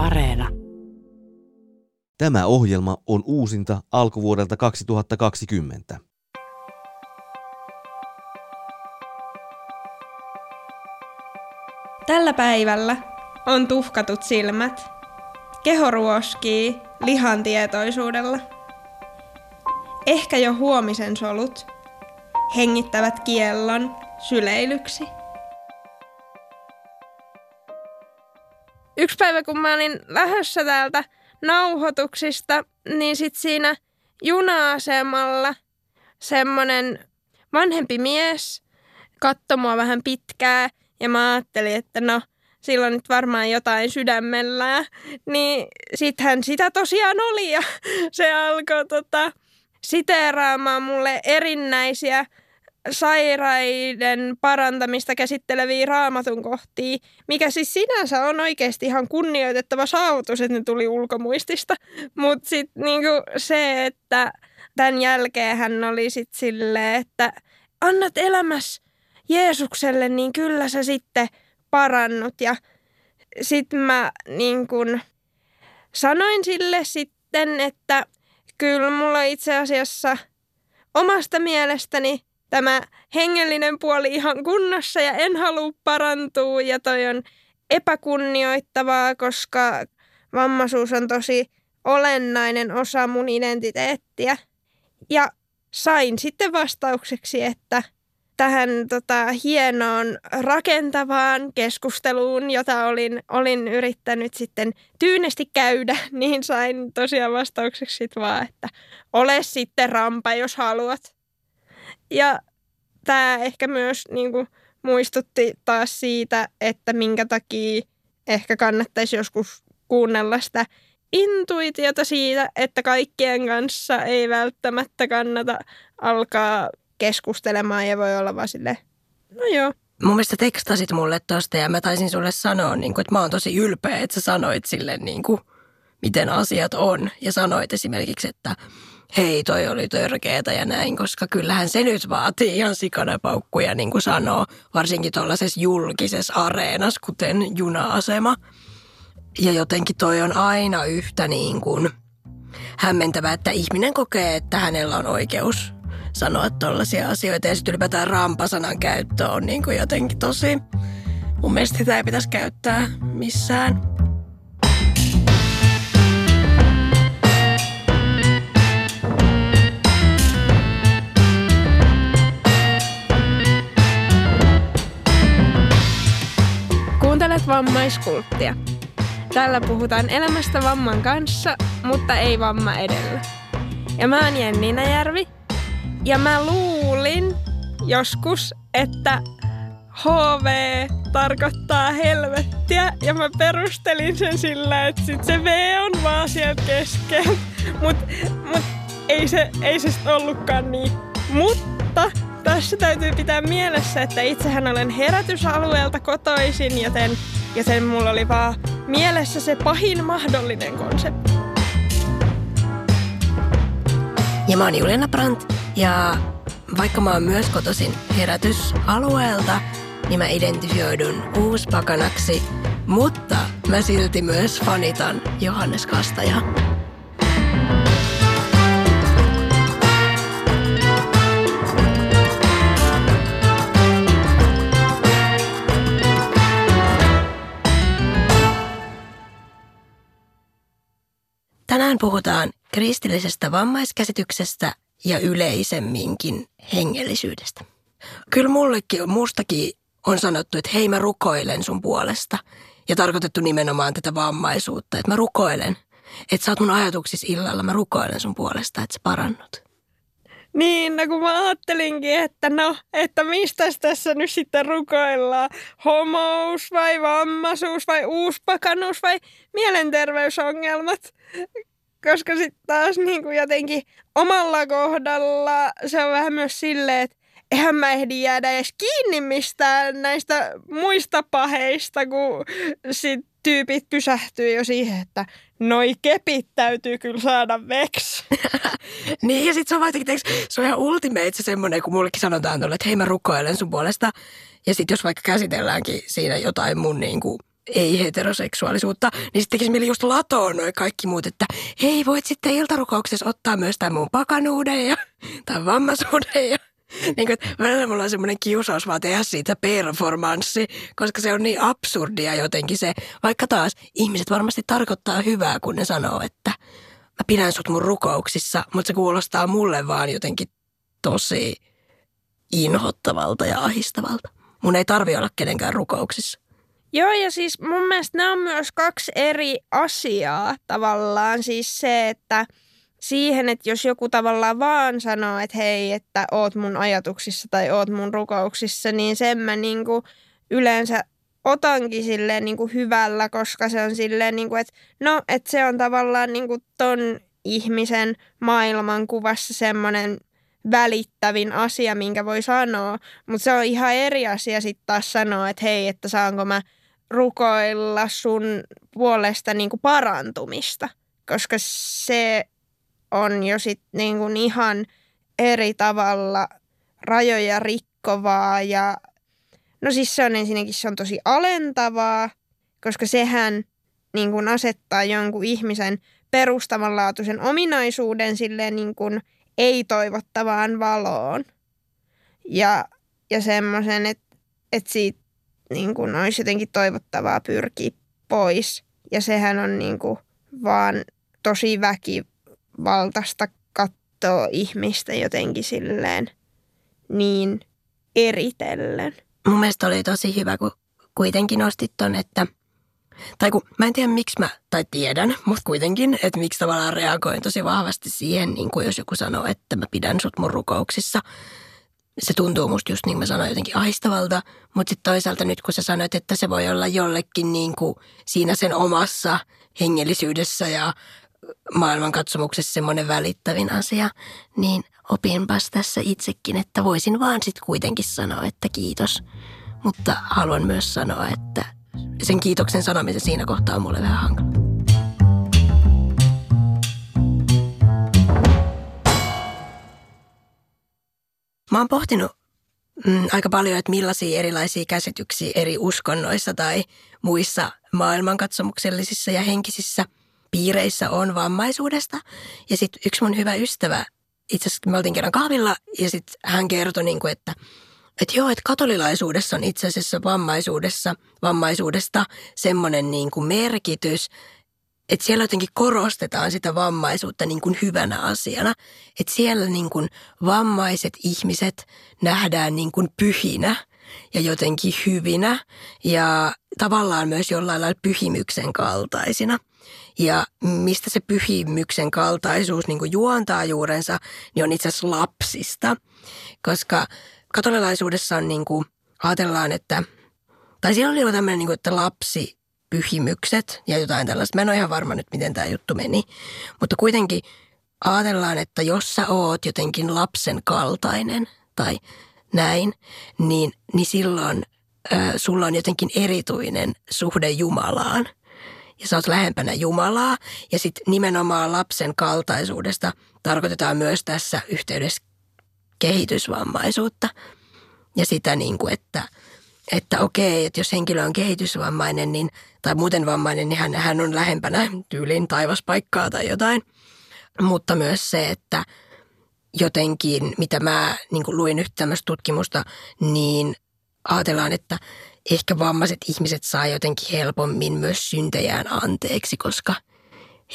Areena. Tämä ohjelma on uusinta alkuvuodelta 2020. Tällä päivällä on tuhkatut silmät. Keho ruoskii lihan tietoisuudella. Ehkä jo huomisen solut hengittävät kiellon syleilyksi. Yksi päivä, kun mä olin lähdössä täältä nauhoituksista, niin sit siinä juna-asemalla semmonen vanhempi mies katsoi mua vähän pitkää ja mä ajattelin, että no, silloin nyt varmaan jotain sydämellä. Niin sittenhän sitä tosiaan oli ja se alkoi tota, siteeraamaan mulle erinäisiä sairaiden parantamista käsitteleviä raamatun kohtia, mikä siis sinänsä on oikeasti ihan kunnioitettava saavutus, että ne tuli ulkomuistista. Mutta sitten niinku se, että tämän jälkeen hän oli sitten silleen, että annat elämässä Jeesukselle, niin kyllä sä sitten parannut. Ja sitten mä niin kun sanoin sille sitten, että kyllä mulla itse asiassa omasta mielestäni tämä hengellinen puoli ihan kunnossa ja en halua parantua ja toi on epäkunnioittavaa, koska vammaisuus on tosi olennainen osa mun identiteettiä. Ja sain sitten vastaukseksi, että tähän tota, hienoon rakentavaan keskusteluun, jota olin, olin yrittänyt sitten tyynesti käydä, niin sain tosiaan vastaukseksi vaan, että ole sitten rampa, jos haluat. Ja tämä ehkä myös niin kuin, muistutti taas siitä, että minkä takia ehkä kannattaisi joskus kuunnella sitä intuitiota siitä, että kaikkien kanssa ei välttämättä kannata alkaa keskustelemaan ja voi olla vaan silleen, no joo. Mun mielestä tekstasit mulle tosta ja mä taisin sulle sanoa, niin kuin, että mä oon tosi ylpeä, että sä sanoit sille, niin kuin, miten asiat on. Ja sanoit esimerkiksi, että hei, toi oli törkeetä ja näin, koska kyllähän se nyt vaatii ihan sikana paukkuja, niin kuin sanoo, varsinkin tuollaisessa julkisessa areenassa, kuten juna-asema. Ja jotenkin toi on aina yhtä niin kuin hämmentävää, että ihminen kokee, että hänellä on oikeus sanoa tollaisia asioita. Ja sitten ylipäätään rampasanan käyttö on niin kuin jotenkin tosi... Mun mielestä sitä ei pitäisi käyttää missään. Kuuntelet vammaiskulttia. Tällä puhutaan elämästä vamman kanssa, mutta ei vamma edellä. Ja mä oon Jenni Järvi ja mä luulin joskus, että HV tarkoittaa helvettiä ja mä perustelin sen sillä, että sit se V on vaan sieltä kesken. Mut, mut ei se, ei se sit ollutkaan niin. Mutta tässä täytyy pitää mielessä, että itsehän olen herätysalueelta kotoisin, joten, joten mulla oli vaan mielessä se pahin mahdollinen konsepti. Ja mä oon Juliana Brandt ja vaikka mä oon myös kotoisin herätysalueelta, niin mä identifioidun uuspakanaksi, mutta mä silti myös fanitan Johannes Kastaja. Tänään puhutaan kristillisestä vammaiskäsityksestä ja yleisemminkin hengellisyydestä. Kyllä mullekin, mustakin on sanottu, että hei mä rukoilen sun puolesta. Ja tarkoitettu nimenomaan tätä vammaisuutta, että mä rukoilen. Että sä oot mun ajatuksissa illalla, mä rukoilen sun puolesta, että sä parannut. Niin, no kun mä ajattelinkin, että no, että mistä tässä nyt sitten rukoillaan? Homous vai vammaisuus vai uuspakanuus vai mielenterveysongelmat? koska sitten taas niin kuin jotenkin omalla kohdalla se on vähän myös silleen, että eihän mä ehdi jäädä edes kiinni mistään näistä muista paheista, kun sit tyypit pysähtyy jo siihen, että noi kepit täytyy kyllä saada veks. niin ja sit se on vaan se on ihan ultimate se semmonen, kun mullekin sanotaan tuolle, että hei mä rukoilen sun puolesta. Ja sit jos vaikka käsitelläänkin siinä jotain mun niinku ei-heteroseksuaalisuutta, niin sitten tekisi mieli just latoa noin kaikki muut, että hei, voit sitten iltarukouksessa ottaa myös tämän mun pakanuuden ja tai vammaisuuden ja niin kuin, välillä mulla on semmoinen kiusaus vaan tehdä siitä performanssi, koska se on niin absurdia jotenkin se, vaikka taas ihmiset varmasti tarkoittaa hyvää, kun ne sanoo, että mä pidän sut mun rukouksissa, mutta se kuulostaa mulle vaan jotenkin tosi inhottavalta ja ahistavalta. Mun ei tarvi olla kenenkään rukouksissa. Joo, ja siis mun mielestä nämä on myös kaksi eri asiaa tavallaan. Siis se, että siihen, että jos joku tavallaan vaan sanoo, että hei, että oot mun ajatuksissa tai oot mun rukouksissa, niin sen mä niinku yleensä otankin silleen niinku hyvällä, koska se on silleen, niinku, että no, että se on tavallaan niinku ton ihmisen maailmankuvassa semmoinen välittävin asia, minkä voi sanoa. Mutta se on ihan eri asia sitten taas sanoa, että hei, että saanko mä rukoilla sun puolesta niinku parantumista. Koska se on jo sitten niinku ihan eri tavalla rajoja rikkovaa ja no siis se on ensinnäkin se on tosi alentavaa, koska sehän niin kuin asettaa jonkun ihmisen perustavanlaatuisen ominaisuuden silleen niin kuin ei-toivottavaan valoon. Ja, ja semmoisen, että, että siitä niin kuin olisi jotenkin toivottavaa pyrkiä pois. Ja sehän on niin kuin vaan tosi väkivaltaista katsoa ihmistä jotenkin silleen niin eritellen. Mun mielestä oli tosi hyvä, kun kuitenkin nostit ton, että – tai kun mä en tiedä miksi mä, tai tiedän, mutta kuitenkin, että miksi tavallaan reagoin tosi vahvasti siihen, niin kuin jos joku sanoo, että mä pidän sut mun rukouksissa. Se tuntuu musta just niin kuin mä sanoin jotenkin ahistavalta, mutta sitten toisaalta nyt kun sä sanoit, että se voi olla jollekin niin kuin siinä sen omassa hengellisyydessä ja maailmankatsomuksessa semmoinen välittävin asia, niin opinpas tässä itsekin, että voisin vaan sitten kuitenkin sanoa, että kiitos. Mutta haluan myös sanoa, että sen kiitoksen sanomisen siinä kohtaa on mulle vähän hankala. Mä oon pohtinut mm, aika paljon, että millaisia erilaisia käsityksiä eri uskonnoissa tai muissa maailmankatsomuksellisissa ja henkisissä piireissä on vammaisuudesta. Ja sitten yksi mun hyvä ystävä, itse asiassa me oltiin kerran kahvilla ja sitten hän kertoi, niin kuin, että – että joo, että katolilaisuudessa on itse asiassa vammaisuudessa, vammaisuudesta semmoinen niin kuin merkitys, että siellä jotenkin korostetaan sitä vammaisuutta niin kuin hyvänä asiana. Että siellä niin kuin vammaiset ihmiset nähdään niin kuin pyhinä ja jotenkin hyvinä ja tavallaan myös jollain lailla pyhimyksen kaltaisina. Ja mistä se pyhimyksen kaltaisuus niin kuin juontaa juurensa, niin on itse asiassa lapsista, koska – katolilaisuudessa on niin kuin, ajatellaan, että, tai siellä oli tämmöinen, niin kuin, että lapsi pyhimykset ja jotain tällaista. Mä en ole ihan varma nyt, miten tämä juttu meni. Mutta kuitenkin ajatellaan, että jos sä oot jotenkin lapsen kaltainen tai näin, niin, niin silloin äh, sulla on jotenkin erityinen suhde Jumalaan. Ja sä oot lähempänä Jumalaa. Ja sitten nimenomaan lapsen kaltaisuudesta tarkoitetaan myös tässä yhteydessä kehitysvammaisuutta ja sitä, niin kuin, että, että okei, että jos henkilö on kehitysvammainen niin, tai muuten vammainen, niin hän, hän on lähempänä tyylin taivaspaikkaa tai jotain. Mutta myös se, että jotenkin, mitä mä niin kuin luin nyt tämmöistä tutkimusta, niin ajatellaan, että ehkä vammaiset ihmiset saa jotenkin helpommin myös syntejään anteeksi, koska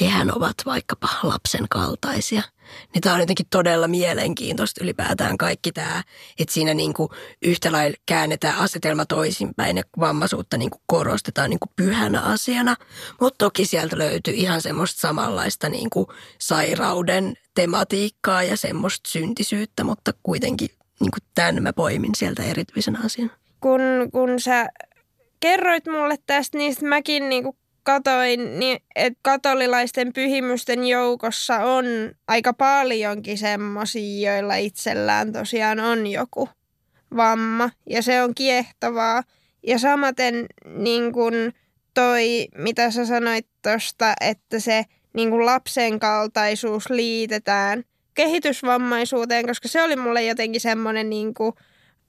hehän ovat vaikkapa lapsen kaltaisia – niin tämä on jotenkin todella mielenkiintoista ylipäätään kaikki tämä, että siinä niin kuin yhtä lailla käännetään asetelma toisinpäin ja vammaisuutta niin kuin korostetaan niin kuin pyhänä asiana. Mutta toki sieltä löytyy ihan semmoista samanlaista niin kuin sairauden tematiikkaa ja semmoista syntisyyttä, mutta kuitenkin niin kuin tämän mä poimin sieltä erityisen asian. Kun, kun sä kerroit mulle tästä, niin mäkin niin kuin katoin, niin että katolilaisten pyhimysten joukossa on aika paljonkin semmosia, joilla itsellään tosiaan on joku vamma. Ja se on kiehtovaa. Ja samaten niin kun toi, mitä sä sanoit tuosta, että se niin kun lapsen kaltaisuus liitetään kehitysvammaisuuteen, koska se oli mulle jotenkin semmoinen niin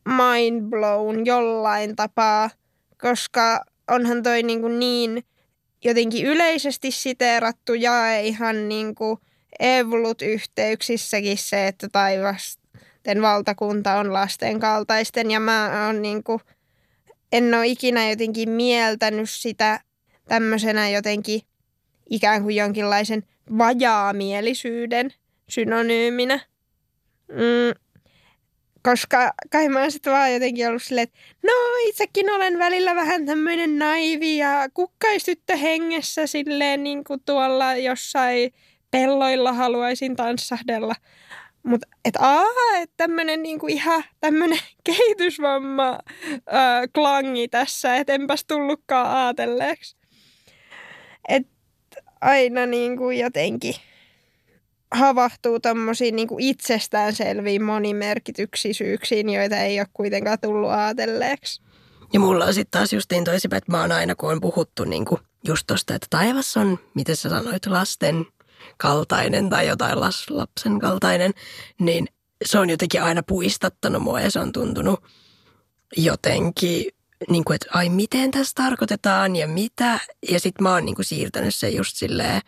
mind blown jollain tapaa, koska onhan toi niin, kuin niin jotenkin yleisesti siteerattu ja ihan niin kuin evolut-yhteyksissäkin se, että taivasten valtakunta on lasten kaltaisten ja mä oon niin kuin, en ole ikinä jotenkin mieltänyt sitä tämmöisenä jotenkin ikään kuin jonkinlaisen vajaamielisyyden synonyyminä. Mm, koska kai mä oon sitten vaan jotenkin ollut silleen, että no itsekin olen välillä vähän tämmöinen naivi ja kukkaistyttö hengessä silleen niin kuin tuolla jossain pelloilla haluaisin tanssahdella. Mutta että aa, että tämmöinen niinku ihan tämmöinen kehitysvamma ää, klangi tässä, että enpäs tullutkaan aatelleeksi. Että aina niinku jotenkin havahtuu tommosiin niin itsestäänselviin monimerkityksisyyksiin, joita ei ole kuitenkaan tullut ajatelleeksi. Ja mulla on sitten taas justiin toisinpäin, että mä oon aina, kun on puhuttu niin kuin just tosta, että taivas on, miten sä sanoit, lasten kaltainen tai jotain las, lapsen kaltainen, niin se on jotenkin aina puistattanut mua ja se on tuntunut jotenkin, niin kuin, että ai miten tässä tarkoitetaan ja mitä. Ja sitten mä oon niin kuin siirtänyt sen just silleen,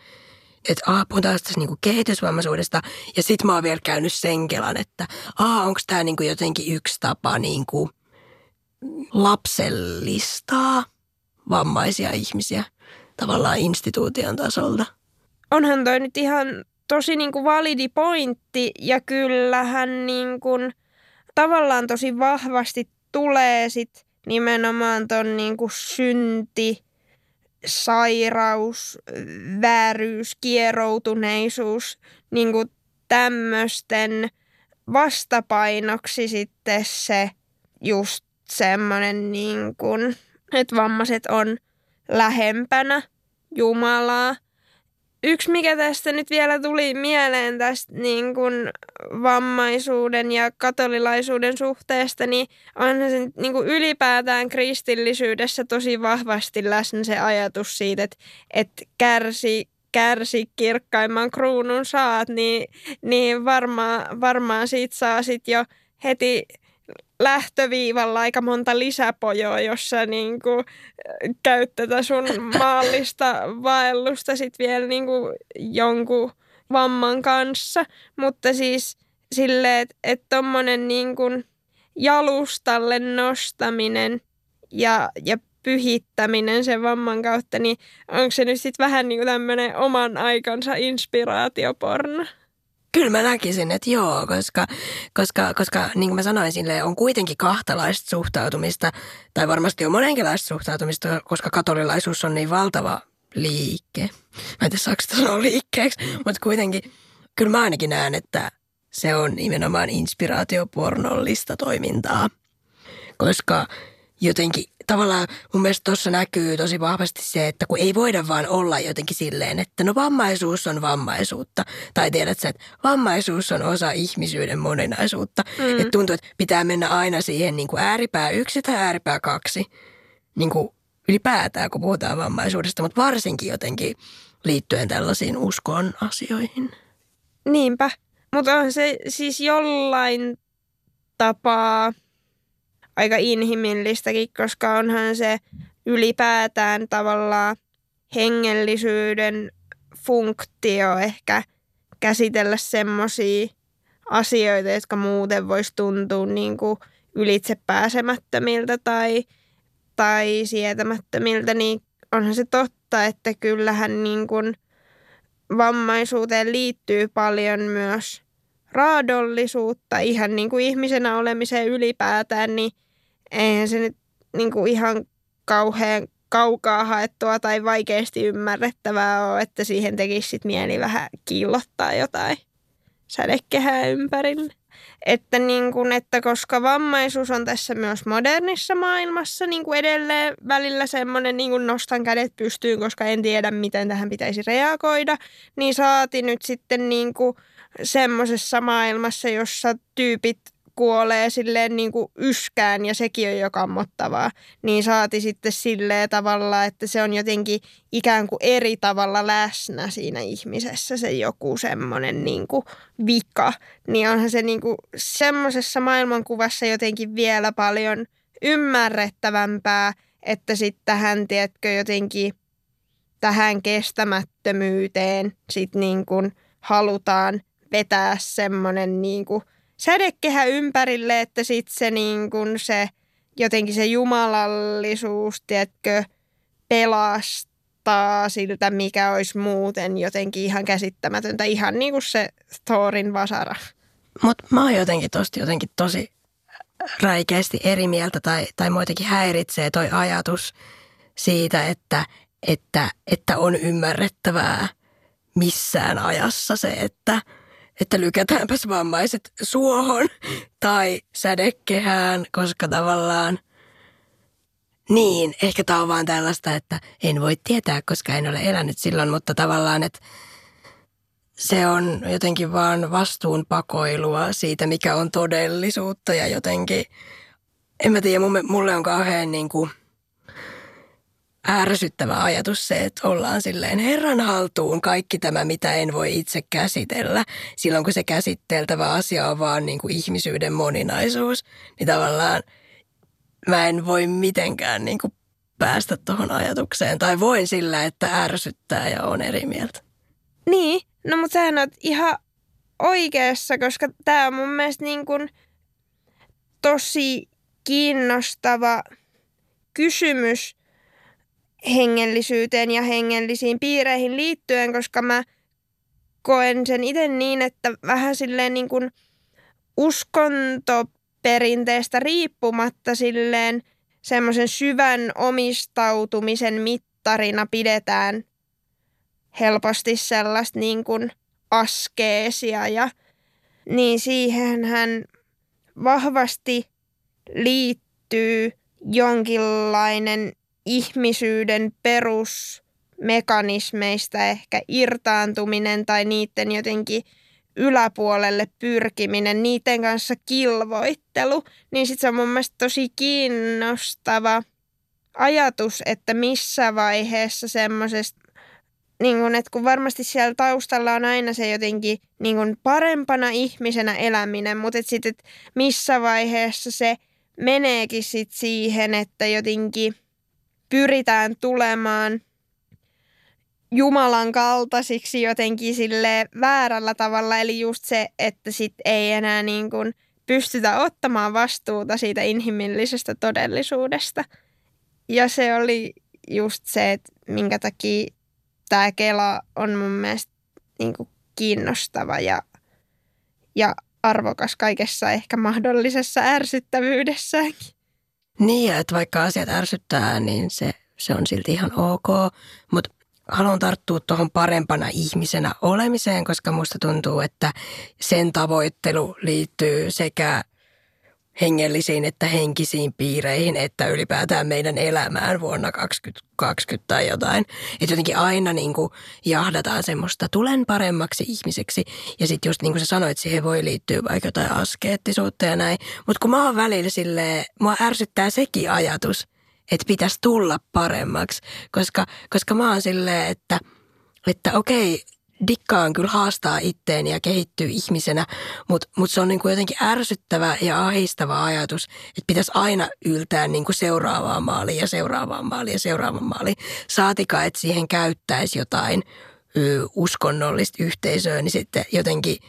että aah, puhutaan tästä niinku kehitysvammaisuudesta. Ja sitten mä oon vielä käynyt sen kelan, että aah, onko tämä niinku jotenkin yksi tapa niinku lapsellistaa vammaisia ihmisiä tavallaan instituution tasolta. Onhan toi nyt ihan tosi niinku validi pointti ja kyllähän niinku tavallaan tosi vahvasti tulee sit nimenomaan ton niinku synti sairaus, vääryys, kieroutuneisuus, niin kuin tämmöisten vastapainoksi sitten se just semmoinen, niin kuin, että vammaiset on lähempänä Jumalaa – yksi, mikä tästä nyt vielä tuli mieleen tästä niin kuin vammaisuuden ja katolilaisuuden suhteesta, niin onhan se niin kuin ylipäätään kristillisyydessä tosi vahvasti läsnä se ajatus siitä, että, että kärsi, kärsi kirkkaimman kruunun saat, niin, niin varmaan, varmaan siitä saa sitten jo heti lähtöviivalla aika monta lisäpojoa, jossa niin kuin käyt tätä sun maallista vaellusta sit vielä niin kuin jonkun vamman kanssa. Mutta siis silleen, että et tommonen niin kuin jalustalle nostaminen ja, ja pyhittäminen sen vamman kautta, niin onko se nyt sitten vähän niin kuin tämmöinen oman aikansa inspiraatioporno? Kyllä mä näkisin, että joo, koska, koska, koska niin kuin mä sanoin, sille on kuitenkin kahtalaista suhtautumista, tai varmasti on monenkinlaista suhtautumista, koska katolilaisuus on niin valtava liike. Mä en tiedä, saako sanoa liikkeeksi, mutta kuitenkin kyllä mä ainakin näen, että se on nimenomaan inspiraatiopornollista toimintaa. Koska jotenkin tavallaan mun mielestä tuossa näkyy tosi vahvasti se, että kun ei voida vaan olla jotenkin silleen, että no vammaisuus on vammaisuutta. Tai tiedät sä, että vammaisuus on osa ihmisyyden moninaisuutta. Mm. Että tuntuu, että pitää mennä aina siihen niin kuin ääripää yksi tai ääripää kaksi. Niin kuin ylipäätään, kun puhutaan vammaisuudesta, mutta varsinkin jotenkin liittyen tällaisiin uskon asioihin. Niinpä. Mutta on se siis jollain tapaa aika inhimillistäkin, koska onhan se ylipäätään tavallaan hengellisyyden funktio ehkä käsitellä semmoisia asioita, jotka muuten voisi tuntua niin kuin ylitsepääsemättömiltä tai, tai sietämättömiltä, niin onhan se totta, että kyllähän niin kuin vammaisuuteen liittyy paljon myös raadollisuutta ihan niin kuin ihmisenä olemiseen ylipäätään, niin eihän se nyt niin kuin ihan kauhean kaukaa haettua tai vaikeasti ymmärrettävää ole, että siihen tekisi sit mieli vähän kiillottaa jotain sädekehää ympärille. Että, niin kuin, että koska vammaisuus on tässä myös modernissa maailmassa niin kuin edelleen välillä semmoinen niin kuin nostan kädet pystyyn, koska en tiedä, miten tähän pitäisi reagoida, niin saati nyt sitten niin kuin semmoisessa maailmassa, jossa tyypit kuolee silleen niin kuin yskään ja sekin on jo kammottavaa, niin saati sitten silleen tavalla, että se on jotenkin ikään kuin eri tavalla läsnä siinä ihmisessä se joku semmoinen niin kuin vika. Niin onhan se niin kuin semmoisessa maailmankuvassa jotenkin vielä paljon ymmärrettävämpää, että sitten tähän, tiedätkö, jotenkin tähän kestämättömyyteen sit niin kuin halutaan vetää semmoinen niin kuin sädekehä ympärille, että sitten se, niin kuin se jotenkin se jumalallisuus, tiedätkö, pelastaa siltä, mikä olisi muuten jotenkin ihan käsittämätöntä, ihan niin kuin se Thorin vasara. Mutta mä oon jotenkin tosta jotenkin tosi räikeästi eri mieltä tai, tai muitakin häiritsee toi ajatus siitä, että, että, että on ymmärrettävää missään ajassa se, että, että lykätäänpäs vammaiset suohon tai sädekehään, koska tavallaan niin, ehkä tämä on vaan tällaista, että en voi tietää, koska en ole elänyt silloin, mutta tavallaan, että se on jotenkin vaan vastuunpakoilua siitä, mikä on todellisuutta ja jotenkin, en mä tiedä, mulle on kauhean niin kuin ärsyttävä ajatus se, että ollaan silleen herran haltuun kaikki tämä, mitä en voi itse käsitellä. Silloin kun se käsiteltävä asia on vaan niin kuin ihmisyyden moninaisuus, niin tavallaan mä en voi mitenkään niin kuin päästä tuohon ajatukseen. Tai voin sillä, että ärsyttää ja on eri mieltä. Niin, No mutta sähän oot ihan oikeassa, koska tämä on mun mielestä niin kuin tosi kiinnostava kysymys hengellisyyteen ja hengellisiin piireihin liittyen, koska mä koen sen itse niin, että vähän silleen niin kuin uskontoperinteestä riippumatta silleen semmoisen syvän omistautumisen mittarina pidetään helposti sellaista niin kuin askeesia. Ja niin siihen hän vahvasti liittyy jonkinlainen ihmisyyden perusmekanismeista ehkä irtaantuminen tai niiden jotenkin yläpuolelle pyrkiminen, niiden kanssa kilvoittelu, niin sitten se on mun mielestä tosi kiinnostava ajatus, että missä vaiheessa semmoisesta niin kun, että kun varmasti siellä taustalla on aina se jotenkin niin kun parempana ihmisenä eläminen, mutta sitten missä vaiheessa se meneekin sit siihen, että jotenkin pyritään tulemaan Jumalan kaltaisiksi jotenkin sille väärällä tavalla. Eli just se, että sit ei enää niin kun pystytä ottamaan vastuuta siitä inhimillisestä todellisuudesta. Ja se oli just se, että minkä takia tämä Kela on mun mielestä niin kuin kiinnostava ja, ja arvokas kaikessa ehkä mahdollisessa ärsyttävyydessäänkin. Niin, että vaikka asiat ärsyttää, niin se, se on silti ihan ok. Mutta haluan tarttua tuohon parempana ihmisenä olemiseen, koska musta tuntuu, että sen tavoittelu liittyy sekä hengellisiin että henkisiin piireihin, että ylipäätään meidän elämään vuonna 2020 tai jotain. Että jotenkin aina niin kuin jahdataan semmoista, tulen paremmaksi ihmiseksi. Ja sitten just niin kuin sä sanoit, siihen voi liittyä vaikka jotain askeettisuutta ja näin. Mutta kun mä oon välillä silleen, mua ärsyttää sekin ajatus, että pitäisi tulla paremmaksi. Koska, koska mä oon silleen, että, että okei, dikkaan kyllä haastaa itteen ja kehittyy ihmisenä, mutta mut se on niin kuin jotenkin ärsyttävä ja ahistava ajatus, että pitäisi aina yltää niin kuin seuraavaan maaliin ja seuraavaan maaliin ja seuraavaan maaliin. Saatika, että siihen käyttäisi jotain ö, uskonnollista yhteisöä, niin sitten jotenkin –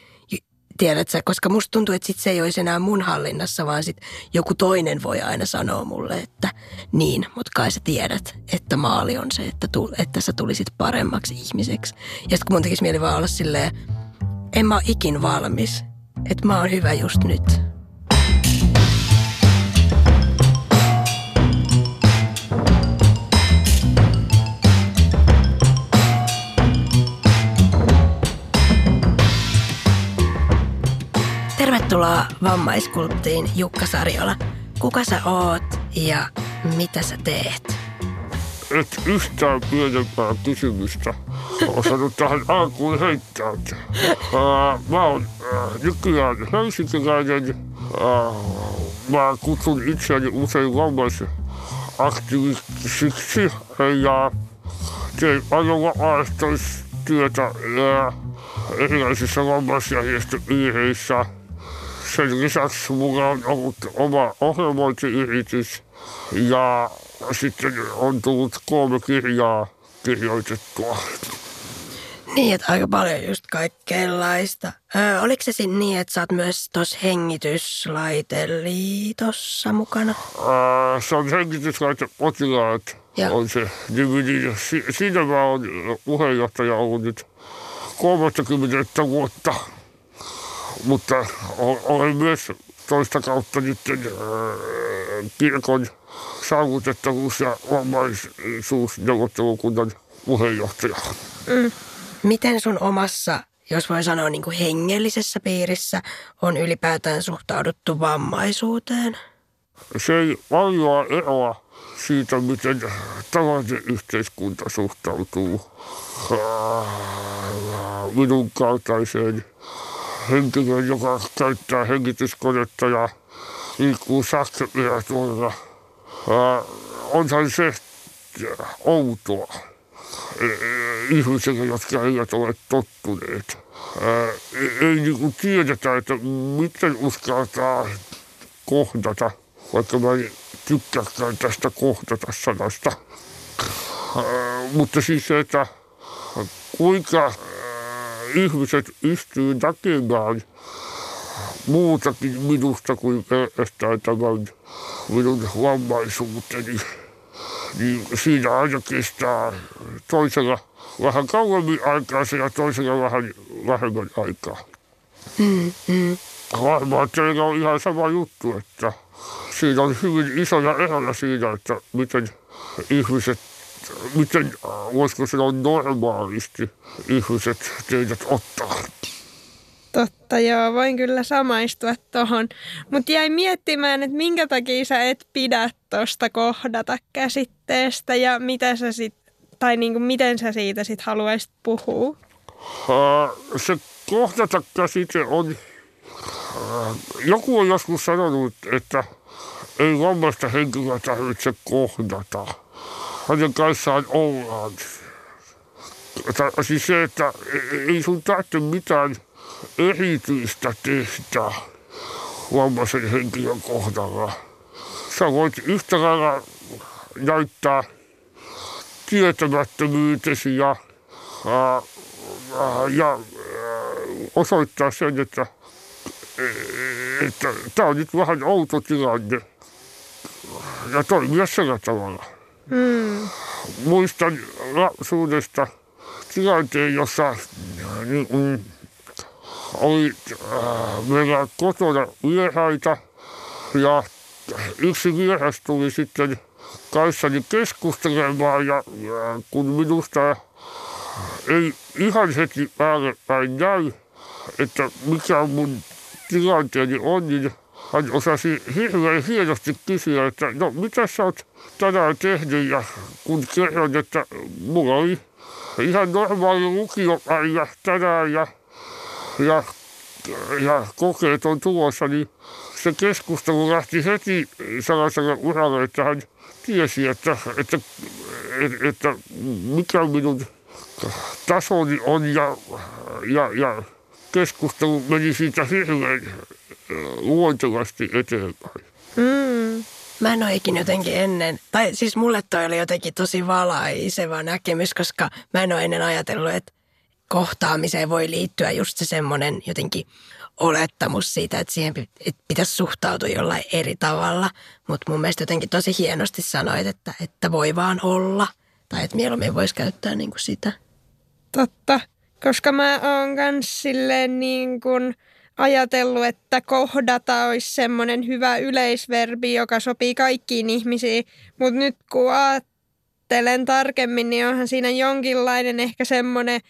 tiedätkö, koska musta tuntuu, että sit se ei olisi enää mun hallinnassa, vaan sit joku toinen voi aina sanoa mulle, että niin, mutta kai sä tiedät, että maali on se, että, tu, että sä tulisit paremmaksi ihmiseksi. Ja sitten kun mun tekisi mieli vaan olla silleen, en mä ole ikin valmis, että mä oon hyvä just nyt. Tervetuloa vammaiskulttiin Jukka Sarjola. Kuka sä oot ja mitä sä teet? Et yhtään pienempää kysymystä osannut tähän alkuun heittää. Mä oon nykyään helsinkiläinen. Mä kutsun itseäni usein vammaisaktivisiksi ja teen paljon vapaaehtoistyötä erilaisissa vammaisjärjestöyhdeissä – sen lisäksi mulla on ollut oma ohjelmointiyritys ja sitten on tullut kolme kirjaa kirjoitettua. Niin, että aika paljon just kaikkeenlaista. Öö, oliko se siinä niin, että sä oot myös tuossa hengityslaiteliitossa mukana? Ää, se on hengityslaite potilaat Joo. on se nimi. niin Si- siinä mä oon puheenjohtaja ollut nyt 30 vuotta. Mutta olen myös toista kautta nyt ää, kirkon saavutettavuus- ja vammaisuusneuvottelukunnan puheenjohtaja. Miten sun omassa, jos voi sanoa niin kuin hengellisessä piirissä, on ylipäätään suhtauduttu vammaisuuteen? Se ei paljon eroa siitä, miten tavallinen yhteiskunta suhtautuu ää, minun kaltaiseen henkilöön, joka käyttää hengityskonetta ja liikkuu sähköpyörätuolilla. Ää, Onhan se outoa ää, ihmisille, jotka eivät ole tottuneet. Ää, Ei, ei niin tiedetä, että miten uskaltaa kohdata, vaikka mä en tykkääkään tästä kohdata sanasta. Mutta siis se, että kuinka ihmiset pystyy näkemään muutakin minusta kuin pelkästään tämän minun vammaisuuteni, niin siinä aina kestää toisella vähän kauemmin aikaa ja toisella vähän vähemmän aikaa. Varmaan teillä on ihan sama juttu, että siinä on hyvin isoja eroja siinä, että miten ihmiset, miten voisiko sanoa normaalisti ihmiset teidät ottaa. Totta, joo, voin kyllä samaistua tohon. Mutta jäin miettimään, että minkä takia sä et pidä tosta kohdata käsitteestä ja mitä sä sit, tai niinku, miten sä siitä sit haluaisit puhua. Ää, Se kohdata käsite on, ää, joku on joskus sanonut, että ei vammaista henkilöä tarvitse kohdata. Hänen kanssaan ollaan. Tai siis se, että ei- sun tarvitse mitään erityistä tehdä vammaisen henkilön kohdalla. Sä voit yhtä lailla näyttää tietämättömyytesi ja, ää, ja osoittaa sen, että tämä on nyt vähän outo tilanne. Ja toimia sillä tavalla. Muistan lapsuudesta tilanteen, jossa niin, mm, oli äh, meillä kotona vieraita ja yksi vieras tuli sitten kanssani keskustelemaan ja, ja kun minusta ei ihan heti päälle päin näy, että mikä mun tilanteeni on, niin osasi hirveän hienosti kysyä, että no mitä sä oot tänään tehnyt ja kun kerroin, että mulla oli ihan normaali lukiopäivä tänään ja, ja, ja kokeet on tulossa, niin se keskustelu lähti heti sellaiselle uralle, että hän tiesi, että, että, että, että mikä minun tasoni on ja, ja, ja keskustelu meni siitä hirveän luontevasti eteenpäin. Mm. Mä en ole ikinä jotenkin ennen, tai siis mulle toi oli jotenkin tosi valaiseva näkemys, koska mä en ole ennen ajatellut, että kohtaamiseen voi liittyä just se semmoinen jotenkin olettamus siitä, että siihen pitäisi suhtautua jollain eri tavalla. Mutta mun mielestä jotenkin tosi hienosti sanoit, että, että voi vaan olla. Tai että mieluummin voisi käyttää niin kuin sitä. Totta, koska mä oon kans silleen niin kuin ajatellut, että kohdata olisi semmoinen hyvä yleisverbi, joka sopii kaikkiin ihmisiin. Mutta nyt kun ajattelen tarkemmin, niin onhan siinä jonkinlainen ehkä semmoinen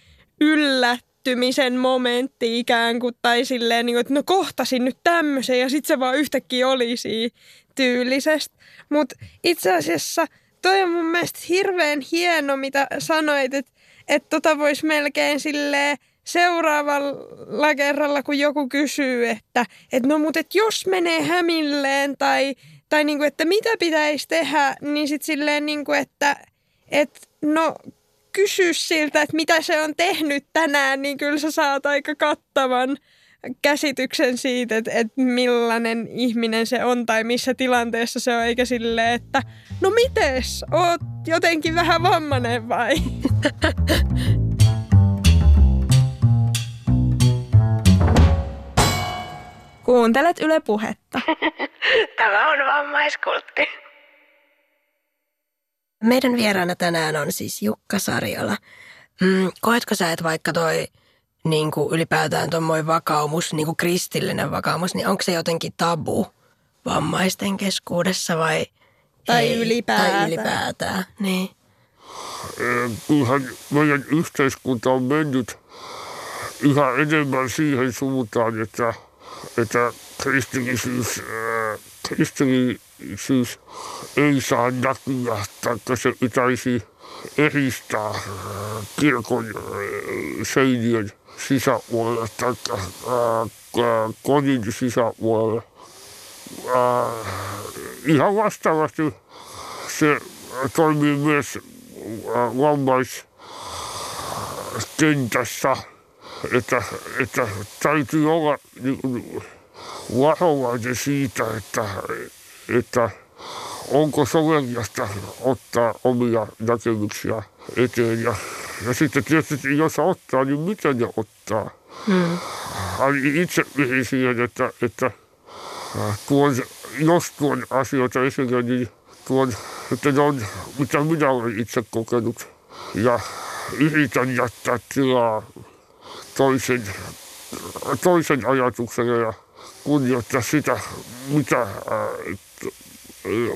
yllättymisen momentti ikään kuin, tai silleen, niin kuin, että no kohtasin nyt tämmöisen ja sitten se vaan yhtäkkiä olisi tyylisesti. Mutta itse asiassa toi on mun mielestä hirveän hieno, mitä sanoit, että että tota voisi melkein silleen seuraavalla kerralla, kun joku kysyy, että et no mut et jos menee hämilleen tai, tai niinku, että mitä pitäisi tehdä, niin sitten silleen niinku, että et no kysy siltä, että mitä se on tehnyt tänään, niin kyllä sä saat aika kattavan käsityksen siitä, että, että millainen ihminen se on tai missä tilanteessa se on, eikä sille, että no mites, oot jotenkin vähän vammainen vai? Kuuntelet Yle Puhetta. Tämä on vammaiskultti. Meidän vieraana tänään on siis Jukka Sarjola. Mm, koetko sä, että vaikka toi niin kuin ylipäätään tuommoinen vakaumus, niin kuin kristillinen vakaumus, niin onko se jotenkin tabu vammaisten keskuudessa vai Tai ei? ylipäätään. Tai ylipäätään, niin. kyllähän meidän yhteiskunta on mennyt yhä enemmän siihen suuntaan, että, että kristillisyys, kristillisyys ei saa näkyä, tai se pitäisi eristää ää, kirkon seinien sisäpuolelle tai kodin sisäpuolelle. Ihan vastaavasti se toimii myös vammaiskentässä, että, että täytyy olla niin varovainen siitä, että, että onko soveliasta ottaa omia näkemyksiä eteen. Ja, ja sitten tietysti jos ottaa, niin miten ne ottaa. Mm. Ainakin itse pyrin siihen, että, että tuon, jos tuon asioita esille, niin tuon, että ne on, mitä minä olen itse kokenut. Ja yritän jättää tilaa toisen, toisen ajatukselle ja kunnioittaa sitä, mitä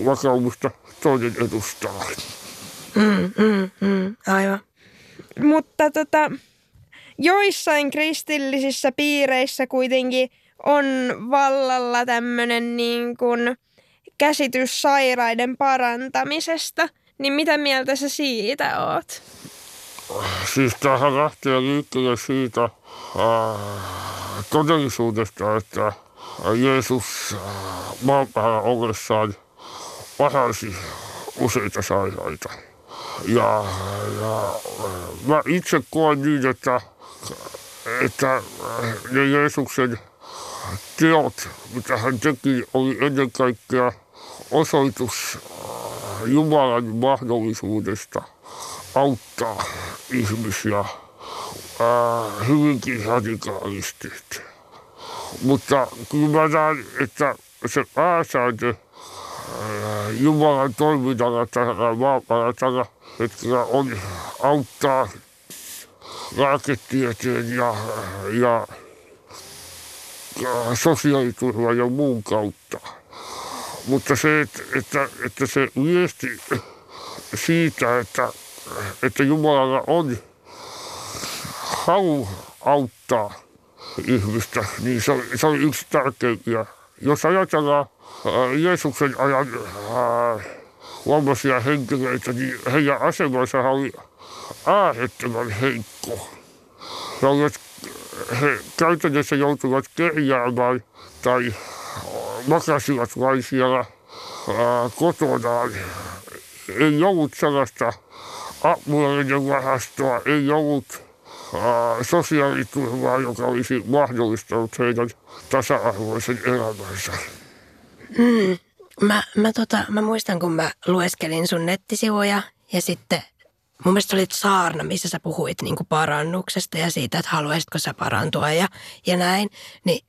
vakaumusta toinen edustaa. Mm, mm, mm, aivan. Mutta tota, joissain kristillisissä piireissä kuitenkin on vallalla tämmöinen niin kuin käsitys sairaiden parantamisesta. Niin mitä mieltä sä siitä oot? Siis tähän lähtee liikkeelle siitä äh, todellisuudesta, että Jeesus äh, maan päällä ollessaan paransi useita sairaita. Ja, ja mä itse koen niin, että, että ne Jeesuksen teot, mitä hän teki, oli ennen kaikkea osoitus Jumalan mahdollisuudesta auttaa ihmisiä ää, hyvinkin radikaalisti. Mutta kyllä mä näen, että se pääsääntö ää, Jumalan toiminnalla tällä maapallolla tällä hetkellä on auttaa lääketieteen ja, ja, ja sosiaaliturvan ja muun kautta. Mutta se, että, että, että se viesti siitä, että, että Jumalalla on halu auttaa ihmistä, niin se, oli- se oli yksi tärkeimpiä. Jos ajatellaan ää, Jeesuksen ajan ää, vammaisia henkilöitä, niin heidän asemansa oli äärettömän heikko. He, olivat, he käytännössä joutuivat kerjäämään tai makasivat vain siellä ää, kotonaan. Ei ollut sellaista apuellinen rahastoa, ei ollut sosiaaliturvaa, joka olisi mahdollistanut heidän tasa-arvoisen elämänsä. Mä, mä, tota, mä muistan, kun mä lueskelin sun nettisivuja ja sitten mun mielestä oli saarna, missä sä puhuit niin kuin parannuksesta ja siitä, että haluaisitko sä parantua ja, ja näin. Niin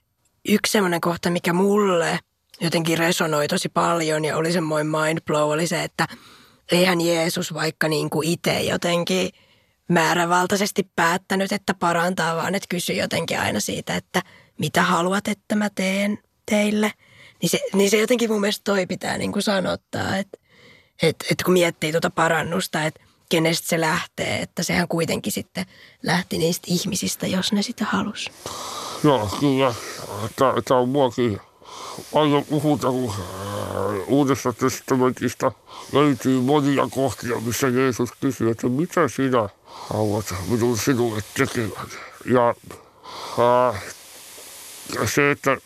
yksi semmoinen kohta, mikä mulle jotenkin resonoi tosi paljon ja oli semmoinen mind blow, oli se, että eihän Jeesus vaikka niin kuin itse jotenkin määrävaltaisesti päättänyt, että parantaa, vaan että kysyi jotenkin aina siitä, että mitä haluat, että mä teen teille. Niin se, niin se jotenkin mun mielestä toi pitää niin kuin sanottaa, että, että, että kun miettii tuota parannusta, että kenestä se lähtee, että sehän kuitenkin sitten lähti niistä ihmisistä, jos ne sitä halus. Joo, kyllä. Tämä on muakin paljon ää, Uudesta testamentista löytyy monia kohtia, missä Jeesus kysyy, että mitä sinä haluat minun sinulle tekevän. Ja ää, se, että ää,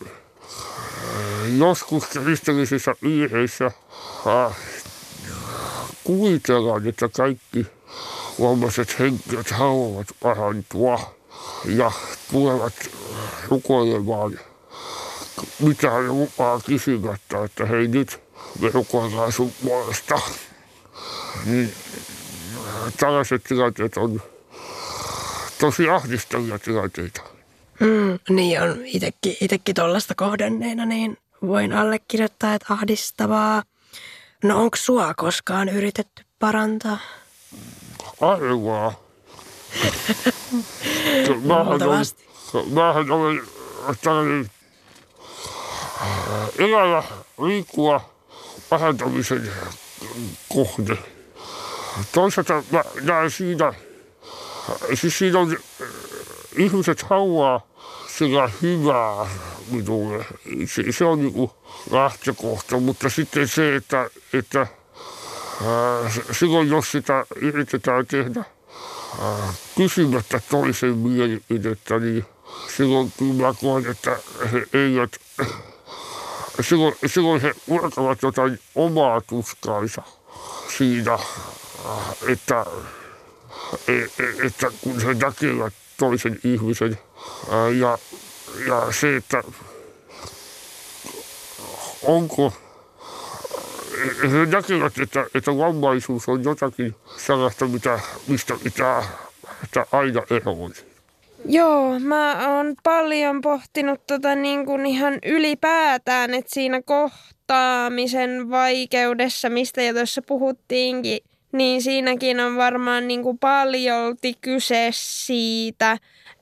joskus kristillisissä piireissä ää, kuvitellaan, että kaikki vammaiset henkilöt haluavat parantua. ja tulevat rukoilemaan mitään lupaa kysymättä, että hei nyt me rukoillaan sun puolesta. Niin tällaiset tilanteet on tosi ahdistavia tilanteita. Mm, niin on itekin, itekin tuollaista kohdanneena, niin voin allekirjoittaa, että ahdistavaa. No onko sua koskaan yritetty parantaa? Aivan. mähän, olen, mähän olen tällainen elävä liikkuva vähentämisen kohde. Toisaalta mä näen siinä, siis siinä on, ihmiset haluaa sillä hyvää minulle. Se, se on niin lähtökohta, mutta sitten se, että, että ää, silloin jos sitä yritetään tehdä ää, kysymättä toisen mielipidettä, niin silloin kyllä mä koen, että he eivät, silloin, he urkavat jotain omaa tuskaansa siinä, että, e- e- että kun he näkevät toisen ihmisen ja, ja se, että onko he näkevät, että, että vammaisuus on jotakin sellaista, mitä, mistä pitää että aina eroon. Joo, mä oon paljon pohtinut tota niin kuin ihan ylipäätään, että siinä kohtaamisen vaikeudessa, mistä jo tuossa puhuttiinkin, niin siinäkin on varmaan niin kuin paljolti kyse siitä,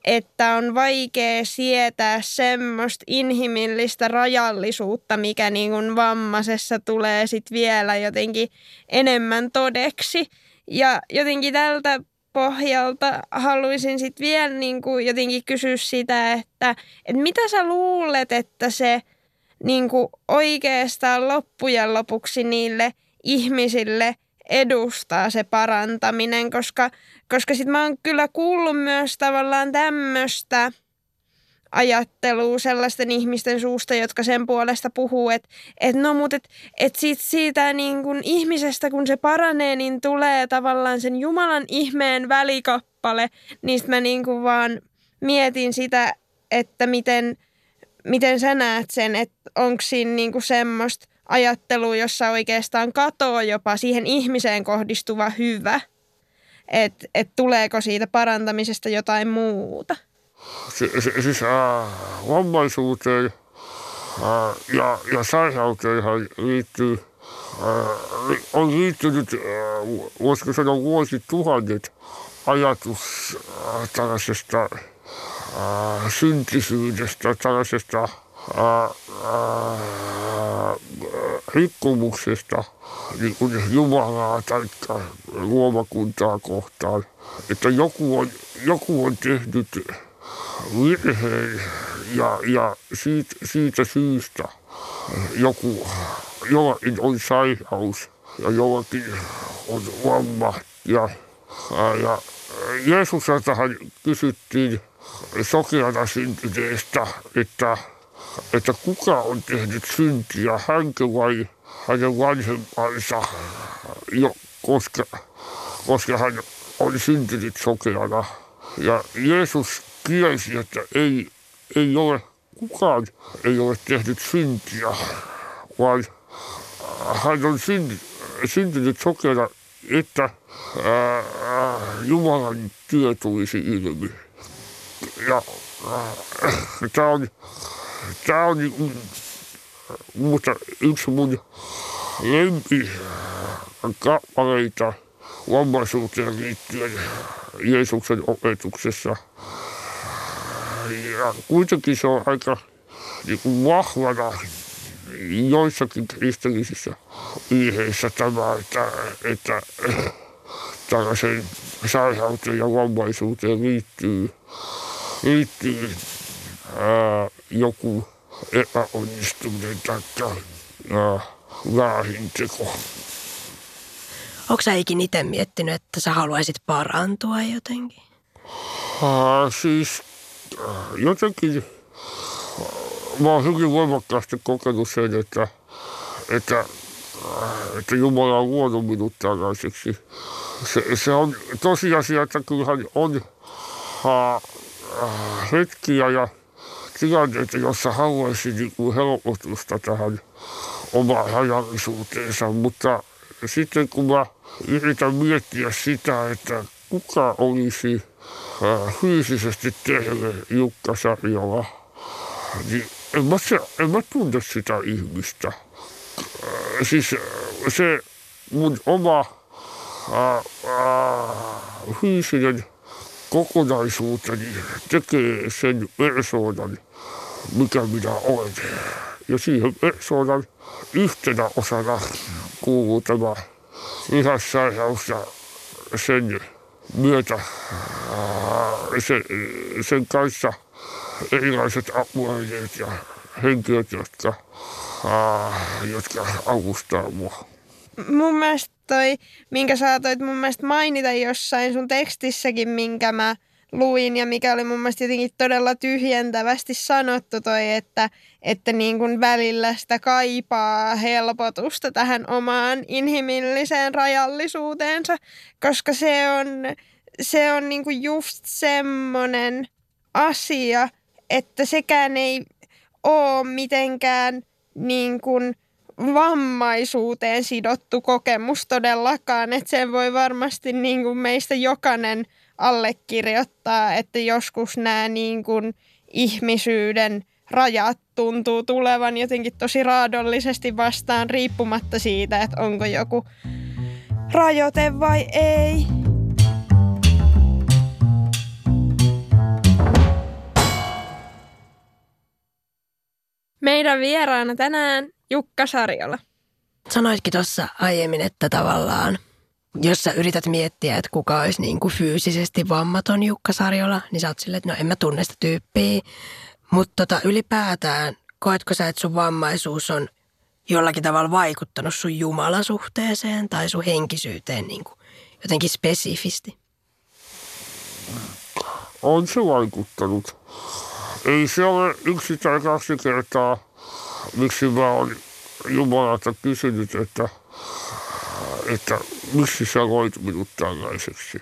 että on vaikea sietää semmoista inhimillistä rajallisuutta, mikä niin kuin vammaisessa tulee sitten vielä jotenkin enemmän todeksi. Ja jotenkin tältä pohjalta haluaisin sitten vielä niin kuin jotenkin kysyä sitä, että, että mitä sä luulet, että se niin kuin oikeastaan loppujen lopuksi niille ihmisille edustaa se parantaminen, koska, koska sitten mä oon kyllä kuullut myös tavallaan tämmöistä ajattelua sellaisten ihmisten suusta, jotka sen puolesta puhuu, että et no mutta et, et siitä, siitä niin kun ihmisestä, kun se paranee, niin tulee tavallaan sen Jumalan ihmeen välikappale, niin mä niin kuin vaan mietin sitä, että miten, miten sä näet sen, että onko siinä niin kuin semmoista ajattelua, jossa oikeastaan katoo jopa siihen ihmiseen kohdistuva hyvä, että et tuleeko siitä parantamisesta jotain muuta. Siis vammaisuuteen ja, ja sairauteenhan liittyy, on liittynyt, voisiko sanoa vuosituhannet, ajatus tällaisesta syntisyydestä, tällaisesta rikkomuksesta niin Jumalaa tai luomakuntaa kohtaan. Että joku on, joku on tehnyt virheen ja, ja siitä, siitä syystä joku, jollakin on sairaus ja jollakin on vamma. Ja, ja Jeesukseltahan kysyttiin sokeana syntyneestä, että, että kuka on tehnyt syntiä, hänkö vai hänen vanhempansa, jo, koska, koska hän on syntynyt sokeana. Ja Jeesus kielsi, että ei, ei ole kukaan ei ole tehnyt syntiä, vaan hän on syntynyt, syntynyt sokeana, että ää, Jumalan työ tulisi ilmi. Ja tämä on, tää on mutta yksi mun lempi kappaleita vammaisuuteen liittyen Jeesuksen opetuksessa. Ja kuitenkin se on aika niin kuin vahvana joissakin kristillisissä virheissä tämä, että, että tällaiseen sairauteen ja vammaisuuteen liittyy, liittyy ää, joku epäonnistuminen tai väärin teko. Onko sä ikin itse miettinyt, että sä haluaisit parantua jotenkin? Ää, siis jotenkin mä oon hyvin voimakkaasti kokenut sen, että, että, että Jumala on luonut minut tällaiseksi. Se, se on tosiasia, että kyllähän on äh, hetkiä ja tilanteita, jossa haluaisin niin helpotusta tähän omaan rajallisuuteensa, mutta sitten kun mä yritän miettiä sitä, että kuka olisi fyysisesti terve Jukka Sarjola, niin en mä, en mä tunne sitä ihmistä. Äh, siis äh, se mun oma äh, äh, fyysinen kokonaisuuteni tekee sen persoonan, mikä minä olen. Ja siihen persoonan yhtenä osana kuuluu tämä lihassairaus ja sen myötä sen, sen kanssa erilaiset apuaineet ja henkilöt, jotka, jotka avustaa mua. Mun mielestä toi, minkä saatoit mun mielestä mainita jossain sun tekstissäkin, minkä mä luin ja mikä oli mun mielestä jotenkin todella tyhjentävästi sanottu toi, että, että niin kuin välillä sitä kaipaa helpotusta tähän omaan inhimilliseen rajallisuuteensa, koska se on, se on niin kuin just semmoinen asia, että sekään ei ole mitenkään niin kuin vammaisuuteen sidottu kokemus todellakaan, että sen voi varmasti niin kuin meistä jokainen – allekirjoittaa, että joskus nämä niin kuin ihmisyyden rajat tuntuu tulevan jotenkin tosi raadollisesti vastaan riippumatta siitä, että onko joku rajoite vai ei. Meidän vieraana tänään Jukka Sarjola. Sanoitkin tuossa aiemmin, että tavallaan jos sä yrität miettiä, että kuka olisi niin kuin fyysisesti vammaton Jukka Sarjola, niin sä oot silleen, että no en mä tunne sitä tyyppiä. Mutta tota, ylipäätään, koetko sä, että sun vammaisuus on jollakin tavalla vaikuttanut sun jumalasuhteeseen tai sun henkisyyteen niin kuin jotenkin spesifisti? On se vaikuttanut. Ei se ole yksi tai kaksi kertaa, miksi mä oon Jumalalta kysynyt, että – että miksi sä loit minut tällaiseksi.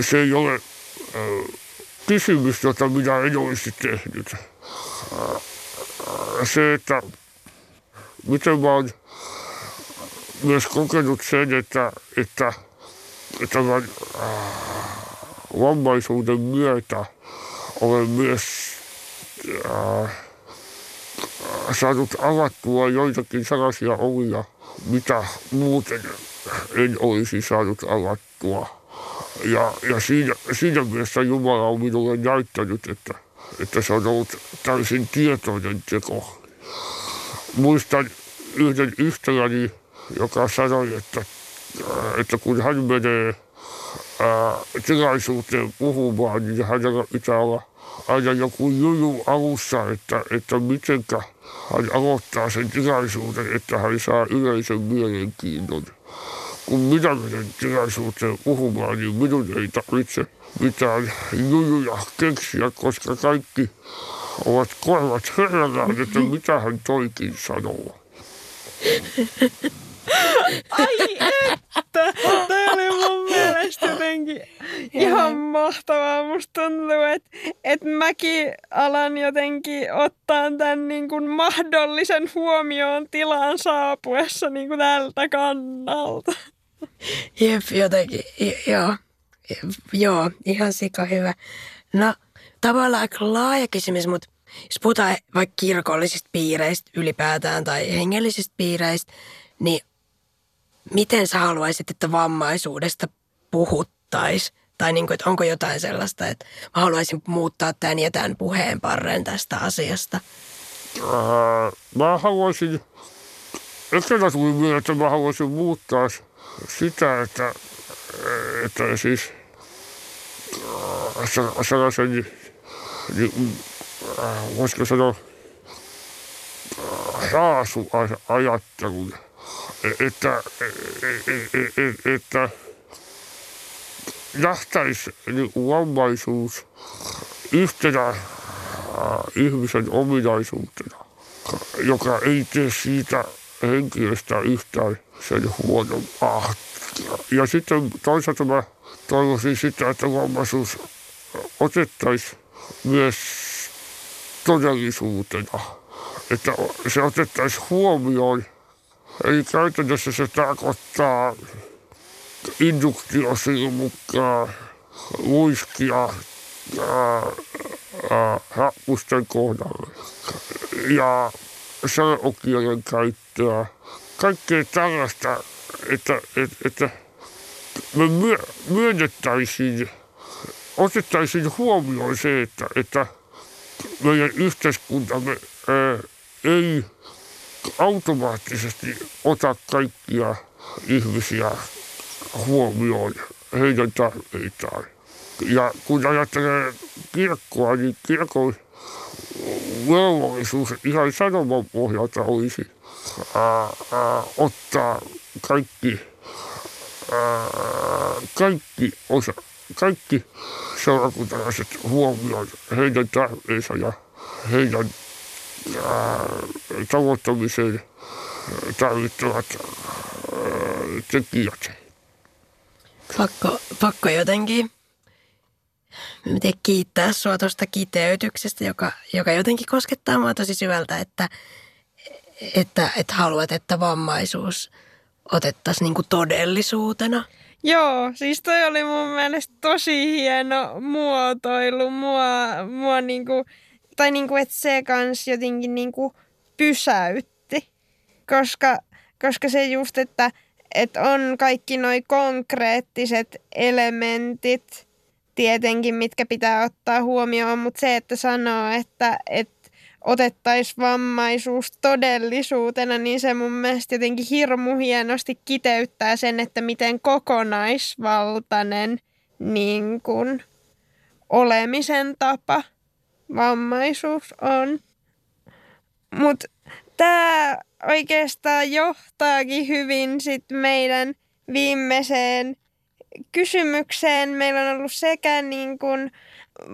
Se ei ole äh, kysymys, jota minä en olisi tehnyt. Äh, se, että miten mä oon myös kokenut sen, että, että tämän äh, vammaisuuden myötä olen myös äh, saanut avattua joitakin sellaisia ovia, mitä muuten en olisi saanut avattua. Ja, ja siinä, siinä mielessä Jumala on minulle näyttänyt, että, että se on ollut täysin tietoinen teko. Muistan yhden ystäväni, joka sanoi, että, että kun hän menee ää, tilaisuuteen puhumaan, niin hänellä pitää olla aina joku juju alussa, että, että mitenkä – hän aloittaa sen tilaisuuden, että hän saa yleisen mielenkiinnon. Kun minä menen tilaisuuteen puhumaan, niin minun ei tarvitse mitään jujuja keksiä, koska kaikki ovat korvat herrallään, että mitä hän toikin sanoo. Ai että! Mielestä jotenkin ihan mahtavaa. Musta tuntuu, että, että mäkin alan jotenkin ottaa tämän niin kuin mahdollisen huomioon tilaan saapuessa niin kuin tältä kannalta. Jep, jotenkin. Joo. Joo, ihan sika hyvä. No, tavallaan aika laaja kysymys, mutta jos puhutaan vaikka kirkollisista piireistä ylipäätään tai hengellisistä piireistä, niin miten sä haluaisit, että vammaisuudesta puhuttaisiin? Tai niin kuin, että onko jotain sellaista, että mä haluaisin muuttaa tämän ja tämän puheenparren tästä asiasta? Äh, mä haluaisin, ehkä tuli mieleen, että mä haluaisin muuttaa sitä, että, että siis äh, sellaisen, niin, äh, voisiko sanoa, raasuajattelun että, että nähtäisi niin vammaisuus yhtenä ihmisen ominaisuutena, joka ei tee siitä henkilöstä yhtään sen huonompaa. Ja sitten toisaalta mä toivoisin sitä, että vammaisuus otettaisiin myös todellisuutena. Että se otettaisiin huomioon. Eli käytännössä se tarkoittaa induktiosilla mukaan luiskia happusten kohdalla ja selokirjan käyttöä. Kaikkea tällaista, että, että, että me myönnettäisiin, otettaisiin huomioon se, että, että meidän yhteiskuntamme ää, ei automaattisesti ota kaikkia ihmisiä huomioon heidän tarpeitaan. Ja kun ajattelee kirkkoa, niin kirkon velvollisuus ihan sanoman pohjalta olisi ää, ää, ottaa kaikki, ää, kaikki, osa, kaikki seurakuntalaiset huomioon heidän tarpeensa ja heidän ää, tavoittamiseen tarvittavat ää, tekijät. Pakko, pakko jotenkin miten kiittää sua tuosta kiteytyksestä, joka, joka jotenkin koskettaa mua tosi syvältä, että, että, että haluat, että vammaisuus otettaisiin niin kuin todellisuutena. Joo, siis toi oli mun mielestä tosi hieno muotoilu. Mua, mua niinku, tai niinku, että se kans jotenkin niinku pysäytti. Koska, koska se just, että, että on kaikki noi konkreettiset elementit, tietenkin, mitkä pitää ottaa huomioon, mutta se, että sanoo, että, että otettaisiin vammaisuus todellisuutena, niin se mun mielestä jotenkin hirmu hienosti kiteyttää sen, että miten kokonaisvaltainen niin kun, olemisen tapa vammaisuus on. Mutta tämä oikeastaan johtaakin hyvin sit meidän viimeiseen kysymykseen. Meillä on ollut sekä niin kuin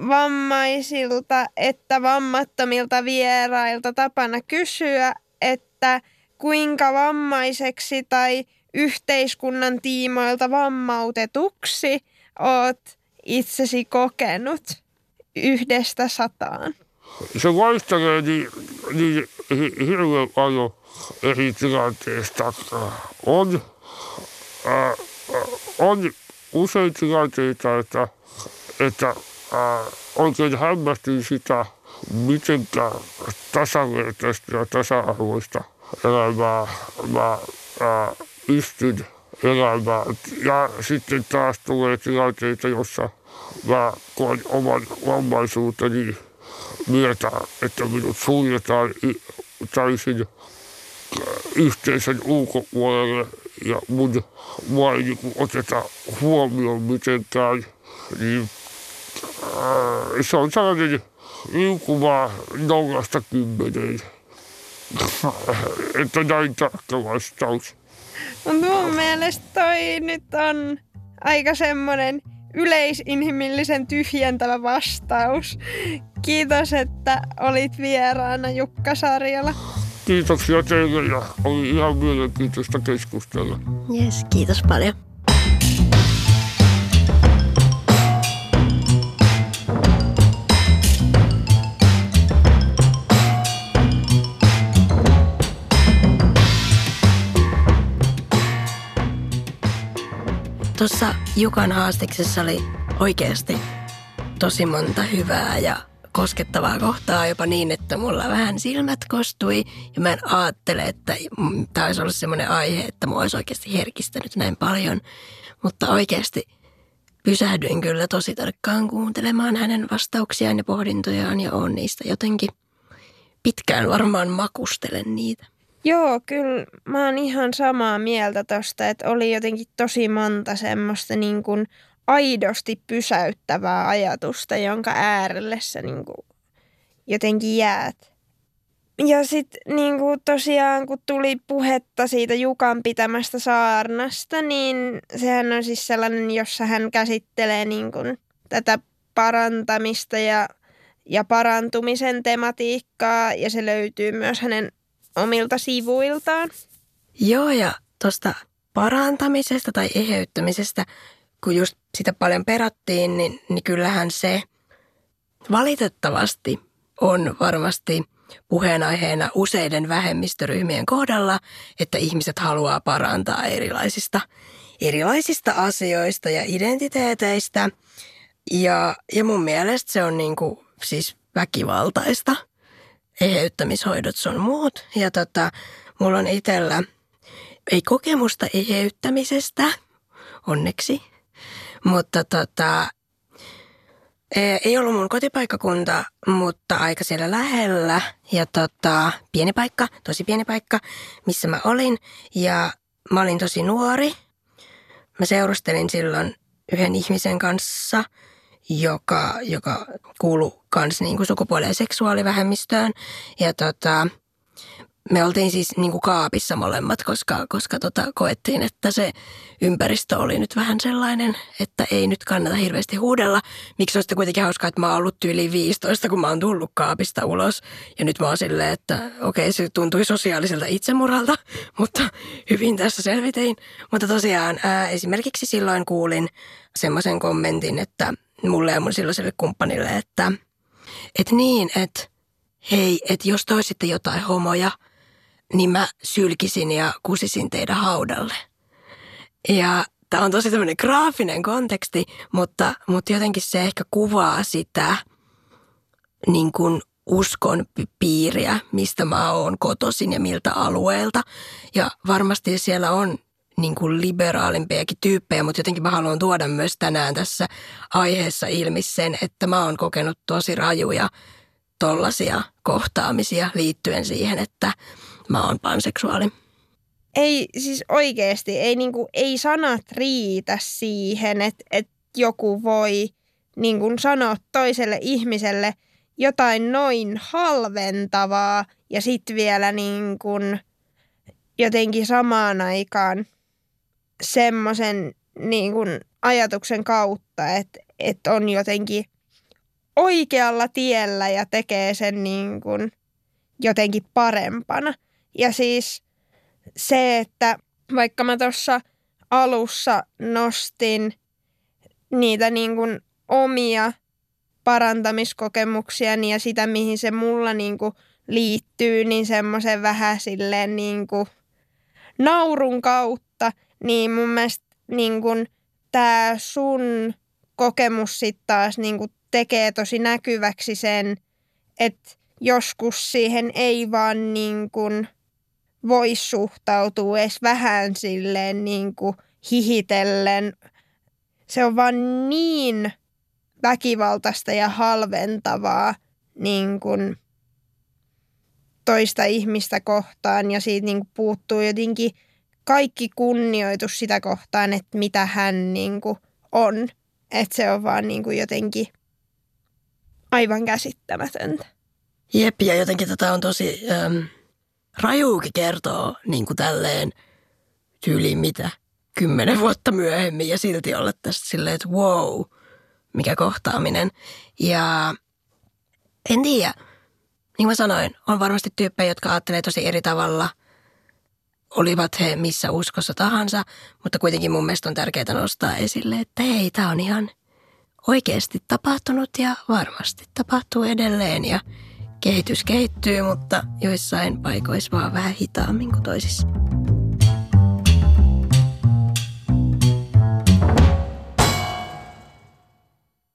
vammaisilta että vammattomilta vierailta tapana kysyä, että kuinka vammaiseksi tai yhteiskunnan tiimoilta vammautetuksi oot itsesi kokenut yhdestä sataan? Se vaihtelee niin, niin hirveän paljon eri tilanteesta. On, äh, on usein tilanteita, että, että ää, oikein hämmästyin sitä, miten tasavertaista ja tasa-arvoista elämää mä ää, pystyn elämään. Ja sitten taas tulee tilanteita, jossa mä koen oman vammaisuuteni myötä, että minut suljetaan täysin yhteisön ulkopuolelle ja mun, ei niin oteta huomioon mitenkään, niin äh, se on sellainen liukuma nollasta kymmeneen. että näin tarkka vastaus. Mutta mun mielestä toi nyt on aika semmoinen yleisinhimillisen tyhjentävä vastaus. Kiitos, että olit vieraana Jukka Sarjala. Kiitoksia teille ja oli ihan mielenkiintoista keskustella. Yes, kiitos paljon. Tuossa Jukan haastiksessa oli oikeasti tosi monta hyvää ja koskettavaa kohtaa jopa niin, että mulla vähän silmät kostui. Ja mä en ajattele, että tämä olisi ollut semmoinen aihe, että mua olisi oikeasti herkistänyt näin paljon. Mutta oikeasti pysähdyin kyllä tosi tarkkaan kuuntelemaan hänen vastauksiaan ja pohdintojaan ja on niistä jotenkin pitkään varmaan makustelen niitä. Joo, kyllä mä oon ihan samaa mieltä tosta, että oli jotenkin tosi monta semmoista niin kuin aidosti pysäyttävää ajatusta, jonka äärelle sä niin kuin jotenkin jäät. Ja sitten niin kuin tosiaan, kun tuli puhetta siitä Jukan pitämästä saarnasta, niin sehän on siis sellainen, jossa hän käsittelee niin kuin tätä parantamista ja, ja parantumisen tematiikkaa, ja se löytyy myös hänen omilta sivuiltaan. Joo, ja tuosta parantamisesta tai eheyttämisestä kun just sitä paljon perattiin, niin, niin kyllähän se valitettavasti on varmasti puheenaiheena useiden vähemmistöryhmien kohdalla, että ihmiset haluaa parantaa erilaisista, erilaisista asioista ja identiteeteistä. Ja, ja mun mielestä se on niin kuin, siis väkivaltaista. Eheyttämishoidot sun muut. Ja tota, mulla on itsellä ei kokemusta eheyttämisestä, onneksi. Mutta tota, ei ollut mun kotipaikkakunta, mutta aika siellä lähellä. Ja tota, pieni paikka, tosi pieni paikka, missä mä olin. Ja mä olin tosi nuori. Mä seurustelin silloin yhden ihmisen kanssa, joka, joka kuului kans niin kuin ja seksuaalivähemmistöön. Ja tota, me oltiin siis niin kuin kaapissa molemmat, koska, koska tota, koettiin, että se ympäristö oli nyt vähän sellainen, että ei nyt kannata hirveästi huudella. Miksi on kuitenkin hauskaa, että mä oon ollut yli 15, kun mä oon tullut kaapista ulos. Ja nyt mä oon silleen, että okei, se tuntui sosiaaliselta itsemuralta, mutta hyvin tässä selvitein. Mutta tosiaan ää, esimerkiksi silloin kuulin semmoisen kommentin, että mulle ja mun silloiselle kumppanille, että, että niin, että hei, että jos toisitte jotain homoja – niin mä sylkisin ja kusisin teidän haudalle. Ja tämä on tosi tämmöinen graafinen konteksti, mutta, mutta jotenkin se ehkä kuvaa sitä niin kuin uskon piiriä, mistä mä oon kotoisin ja miltä alueelta. Ja varmasti siellä on niin kuin liberaalimpiakin tyyppejä, mutta jotenkin mä haluan tuoda myös tänään tässä aiheessa ilmi sen, että mä oon kokenut tosi rajuja tollaisia kohtaamisia liittyen siihen, että mä oon panseksuaali. Ei siis oikeasti, ei, niinku, ei sanat riitä siihen, että, että joku voi niinku, sanoa toiselle ihmiselle jotain noin halventavaa ja sitten vielä niinku, jotenkin samaan aikaan semmoisen niin ajatuksen kautta, että, että on jotenkin oikealla tiellä ja tekee sen niin kuin jotenkin parempana. Ja siis se, että vaikka mä tuossa alussa nostin niitä niin kuin omia parantamiskokemuksia ja sitä, mihin se mulla niin kuin liittyy, niin semmoisen vähän silleen niin kuin naurun kautta, niin mun mielestä niin kuin tämä sun kokemus sitten taas niin kuin tekee tosi näkyväksi sen, että joskus siihen ei vaan niin kuin – voisi suhtautua edes vähän silleen niin kuin hihitellen. Se on vaan niin väkivaltaista ja halventavaa niin kuin toista ihmistä kohtaan ja siitä niin kuin puuttuu jotenkin kaikki kunnioitus sitä kohtaan, että mitä hän niin kuin on. Että se on vaan niin kuin jotenkin aivan käsittämätöntä. Jep, ja jotenkin tätä on tosi... Ähm Rajuukin kertoo niin kuin tälleen tyyliin mitä kymmenen vuotta myöhemmin ja silti olla tästä silleen, että wow, mikä kohtaaminen. Ja en tiedä, niin kuin mä sanoin, on varmasti tyyppejä, jotka ajattelee tosi eri tavalla. Olivat he missä uskossa tahansa, mutta kuitenkin mun mielestä on tärkeää nostaa esille, että hei, tämä on ihan oikeasti tapahtunut ja varmasti tapahtuu edelleen. Ja Kehitys kehittyy, mutta joissain paikoissa vaan vähän hitaammin kuin toisissa.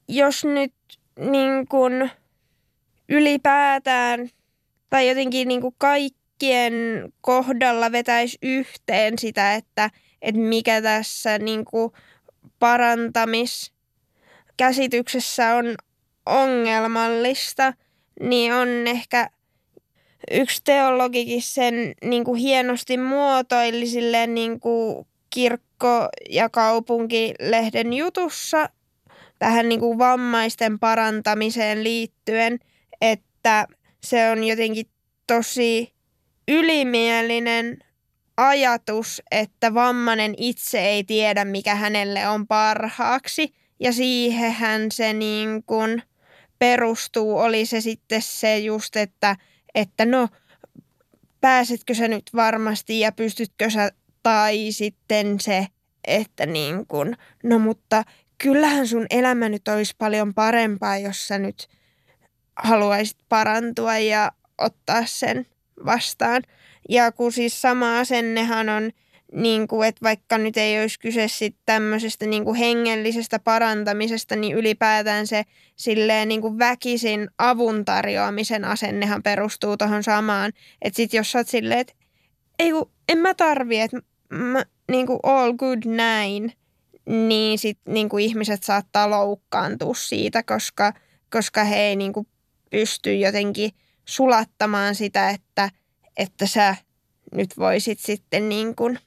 Jos nyt niin kun ylipäätään tai jotenkin niin kuin kaikkien kohdalla vetäisi yhteen sitä, että, että mikä tässä niin kuin parantamiskäsityksessä on ongelmallista – niin on ehkä yksi teologikin sen niin kuin hienosti muotoili silleen niin kuin kirkko- ja kaupunkilehden jutussa tähän niin kuin vammaisten parantamiseen liittyen, että se on jotenkin tosi ylimielinen ajatus, että vammainen itse ei tiedä, mikä hänelle on parhaaksi. Ja siihenhän se niin kuin – perustuu, oli se sitten se just, että, että no pääsetkö sä nyt varmasti ja pystytkö sä, tai sitten se, että niin kun, no mutta kyllähän sun elämä nyt olisi paljon parempaa, jos sä nyt haluaisit parantua ja ottaa sen vastaan. Ja kun siis sama asennehan on, niin kuin, että vaikka nyt ei olisi kyse sitten tämmöisestä niin kuin hengellisestä parantamisesta, niin ylipäätään se silleen niin kuin väkisin avun tarjoamisen asennehan perustuu tuohon samaan. Että sitten jos sä oot silleen, että ei kun, en mä tarvi, että mä, niin kuin all good näin, niin sitten niin kuin ihmiset saattaa loukkaantua siitä, koska, koska he ei niin kuin pysty jotenkin sulattamaan sitä, että, että sä nyt voisit sitten niin kuin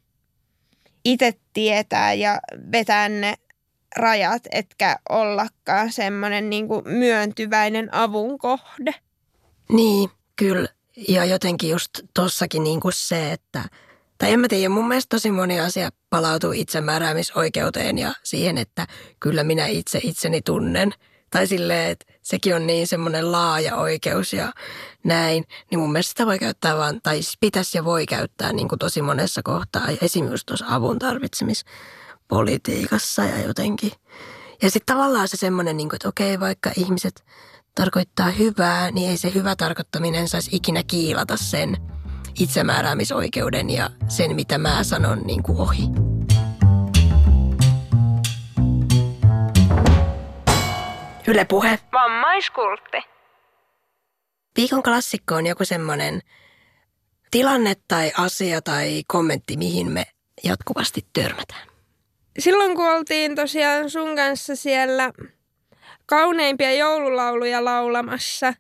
itse tietää ja vetää ne rajat, etkä ollakaan semmoinen niin myöntyväinen avun kohde. Niin, kyllä. Ja jotenkin just tossakin niin kuin se, että, tai en mä tiedä, mun mielestä tosi moni asia palautuu itsemääräämisoikeuteen ja siihen, että kyllä minä itse itseni tunnen. Tai silleen, että sekin on niin semmoinen laaja oikeus ja näin, niin mun mielestä sitä voi käyttää vaan, tai siis pitäisi ja voi käyttää niin kuin tosi monessa kohtaa. Esimerkiksi tuossa avun tarvitsemispolitiikassa ja jotenkin. Ja sitten tavallaan se semmoinen, niin kuin, että okei, vaikka ihmiset tarkoittaa hyvää, niin ei se hyvä tarkoittaminen saisi ikinä kiilata sen itsemääräämisoikeuden ja sen, mitä mä sanon niin kuin ohi. Yle Puhe. Vammaiskultti. Viikon klassikko on joku semmoinen tilanne tai asia tai kommentti, mihin me jatkuvasti törmätään. Silloin kun oltiin tosiaan sun kanssa siellä kauneimpia joululauluja laulamassa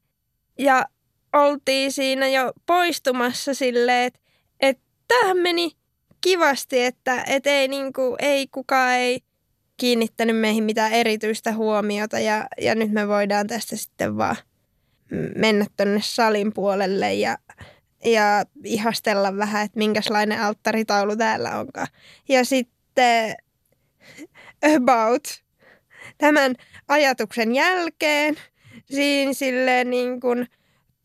ja oltiin siinä jo poistumassa silleen, että, tämähän meni kivasti, että, että ei, niin kuin, ei kukaan ei kiinnittänyt meihin mitään erityistä huomiota ja, ja nyt me voidaan tästä sitten vaan mennä tonne salin puolelle ja, ja ihastella vähän, että minkälainen alttaritaulu täällä onkaan. Ja sitten about tämän ajatuksen jälkeen siinä silleen niin kuin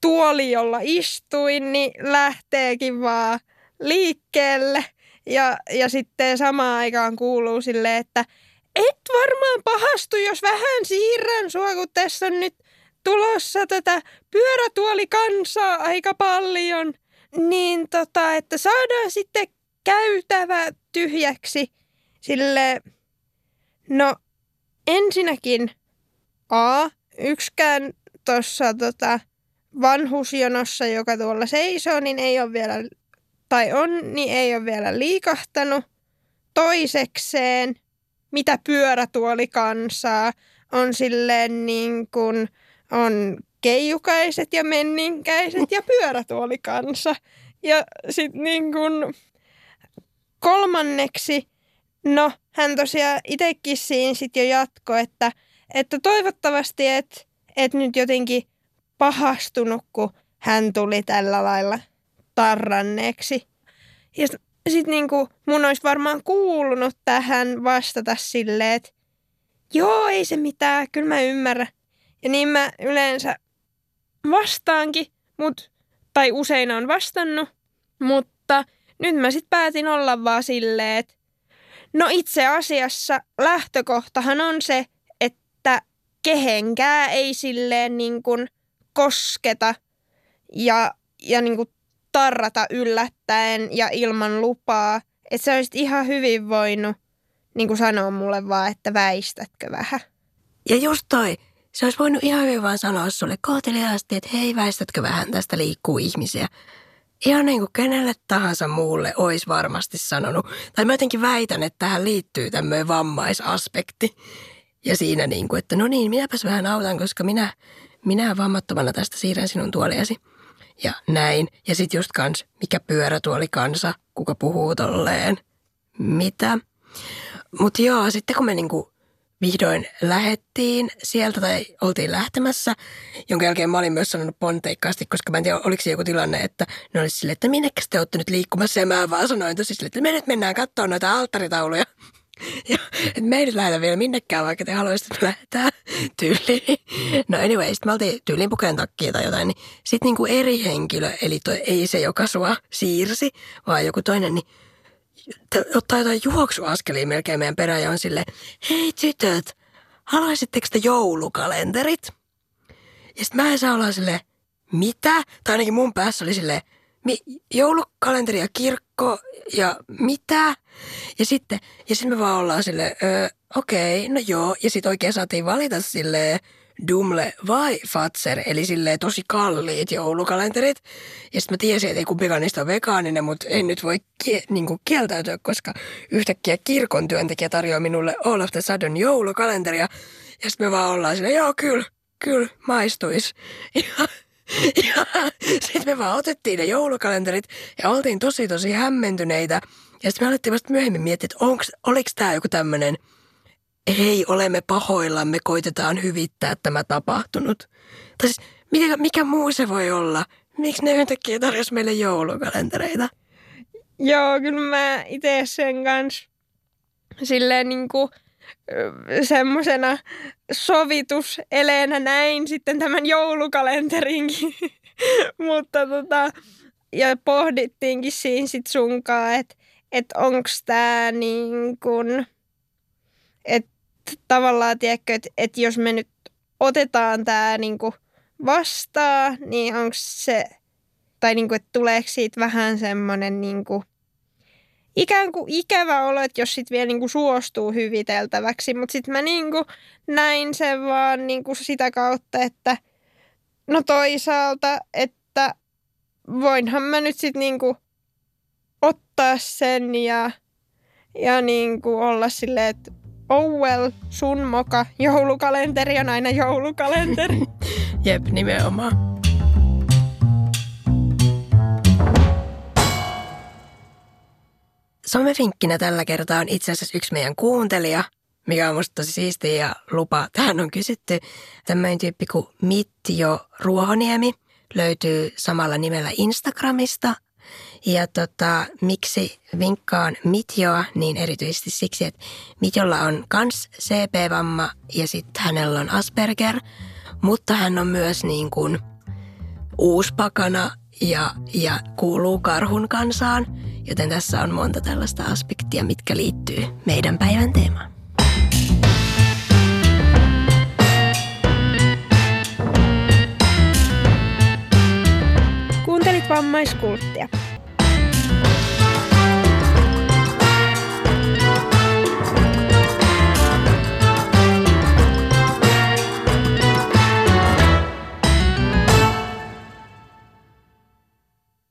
tuoli, jolla istuin, niin lähteekin vaan liikkeelle. Ja, ja sitten samaan aikaan kuuluu silleen, että et varmaan pahastu, jos vähän siirrän sua, kun tässä on nyt tulossa tätä pyörätuolikansaa aika paljon. Niin tota, että saadaan sitten käytävä tyhjäksi. Sille, no ensinnäkin A, yksikään tuossa tota, vanhusjonossa, joka tuolla seisoo, niin ei ole vielä, tai on, niin ei ole vielä liikahtanut. Toisekseen, mitä pyörätuoli kansaa, on silleen niin kuin, on keijukaiset ja menninkäiset ja pyörätuolikansa. Ja sitten niin kuin kolmanneksi, no hän tosiaan itsekin siinä sitten jo jatko, että, että toivottavasti et, et nyt jotenkin pahastunut, kun hän tuli tällä lailla tarranneeksi. Ja sitten niinku mun olisi varmaan kuulunut tähän vastata silleen, että joo, ei se mitään, kyllä mä ymmärrän. Ja niin mä yleensä vastaankin, mut, tai usein on vastannut, mutta nyt mä sitten päätin olla vaan silleen, että no itse asiassa lähtökohtahan on se, että kehenkään ei silleen niin kosketa ja, ja niin kuin tarrata yllättäen ja ilman lupaa. Että sä olisit ihan hyvin voinut niin kuin sanoa mulle vaan, että väistätkö vähän. Ja just toi, se olisi voinut ihan hyvin vaan sanoa sulle kohteliaasti, että hei, väistätkö vähän, tästä liikkuu ihmisiä. Ihan niin kuin kenelle tahansa muulle olisi varmasti sanonut. Tai mä jotenkin väitän, että tähän liittyy tämmöinen vammaisaspekti. Ja siinä niin kuin, että no niin, minäpäs vähän autan, koska minä, minä vammattomana tästä siirrän sinun tuoliasi. Ja näin. Ja sitten just kans, mikä pyörätuoli kansa, kuka puhuu tolleen. Mitä? Mutta joo, sitten kun me niinku vihdoin lähettiin sieltä tai oltiin lähtemässä, jonka jälkeen mä olin myös sanonut ponteikkaasti, koska mä en tiedä, oliko se joku tilanne, että ne olisi silleen, että minnekäs te olette nyt liikkumassa ja mä vaan sanoin tosi silleen, että me nyt mennään katsoa noita alttaritauluja. Ja, että me ei nyt lähdetä vielä minnekään, vaikka te haluaisitte, lähdetään tyyliin. No anyway, sitten me oltiin tyyliin pukeen takkia tai jotain, niin sitten niinku eri henkilö, eli toi, ei se, joka sua siirsi, vaan joku toinen, niin ottaa jotain juoksuaskelia melkein meidän perään ja on sille, hei tytöt, haluaisitteko te joulukalenterit? Ja sitten mä en saa olla silleen, mitä? Tai ainakin mun päässä oli silleen, mi, joulukalenteri ja kirkko ja mitä? Ja sitten, ja sitten me vaan ollaan silleen, öö, okei, okay, no joo. Ja sitten oikein saatiin valita silleen, Dumle vai Fatser, eli silleen tosi kalliit joulukalenterit. Ja sitten mä tiesin, että ei kumpikaan niistä on vegaaninen, mutta en nyt voi kie- niinku kieltäytyä, koska yhtäkkiä kirkon työntekijä tarjoaa minulle All of the Sudden joulukalenteria. Ja sitten me vaan ollaan silleen, joo kyllä, kyllä, maistuis. ja sitten me vaan otettiin ne joulukalenterit ja oltiin tosi tosi hämmentyneitä. Ja sitten me alettiin vasta myöhemmin miettiä, että onks, oliko tämä joku tämmöinen – hei, olemme pahoillamme, koitetaan hyvittää tämä tapahtunut. Tai siis, mikä, mikä muu se voi olla? Miksi ne yhtäkkiä tarjosi meille joulukalentereita? Joo, kyllä mä itse sen kanssa silleen niin kuin semmoisena sovituseleenä näin sitten tämän joulukalenterinkin. Mutta tota, ja pohdittiinkin siinä sit sunkaan, että et onko tämä niin kuin, että tavallaan, tiedätkö, että, että jos me nyt otetaan tämä niinku vastaan, niin onko se, tai niinku, että tuleeko siitä vähän semmoinen niinku, ikään kuin ikävä olo, että jos sitten vielä niinku suostuu hyviteltäväksi, mutta sitten mä niinku näin sen vaan niinku sitä kautta, että no toisaalta, että voinhan mä nyt sitten niinku ottaa sen ja, ja niinku olla silleen, että oh well, sun moka, joulukalenteri on aina joulukalenteri. Jep, nimenomaan. Somevinkkinä tällä kertaa on itse asiassa yksi meidän kuuntelija, mikä on musta tosi siistiä ja lupa. Tähän on kysytty tämmöinen tyyppi kuin Mitjo Ruohoniemi. Löytyy samalla nimellä Instagramista ja tota, miksi vinkkaan Mitjoa, niin erityisesti siksi, että Mitjolla on kans CP-vamma ja sitten hänellä on Asperger, mutta hän on myös niin kuin uuspakana ja, ja kuuluu karhun kansaan, joten tässä on monta tällaista aspektia, mitkä liittyy meidän päivän teemaan. Kuuntelit vammaiskulttia.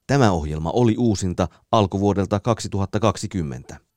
Tämä ohjelma oli uusinta alkuvuodelta 2020.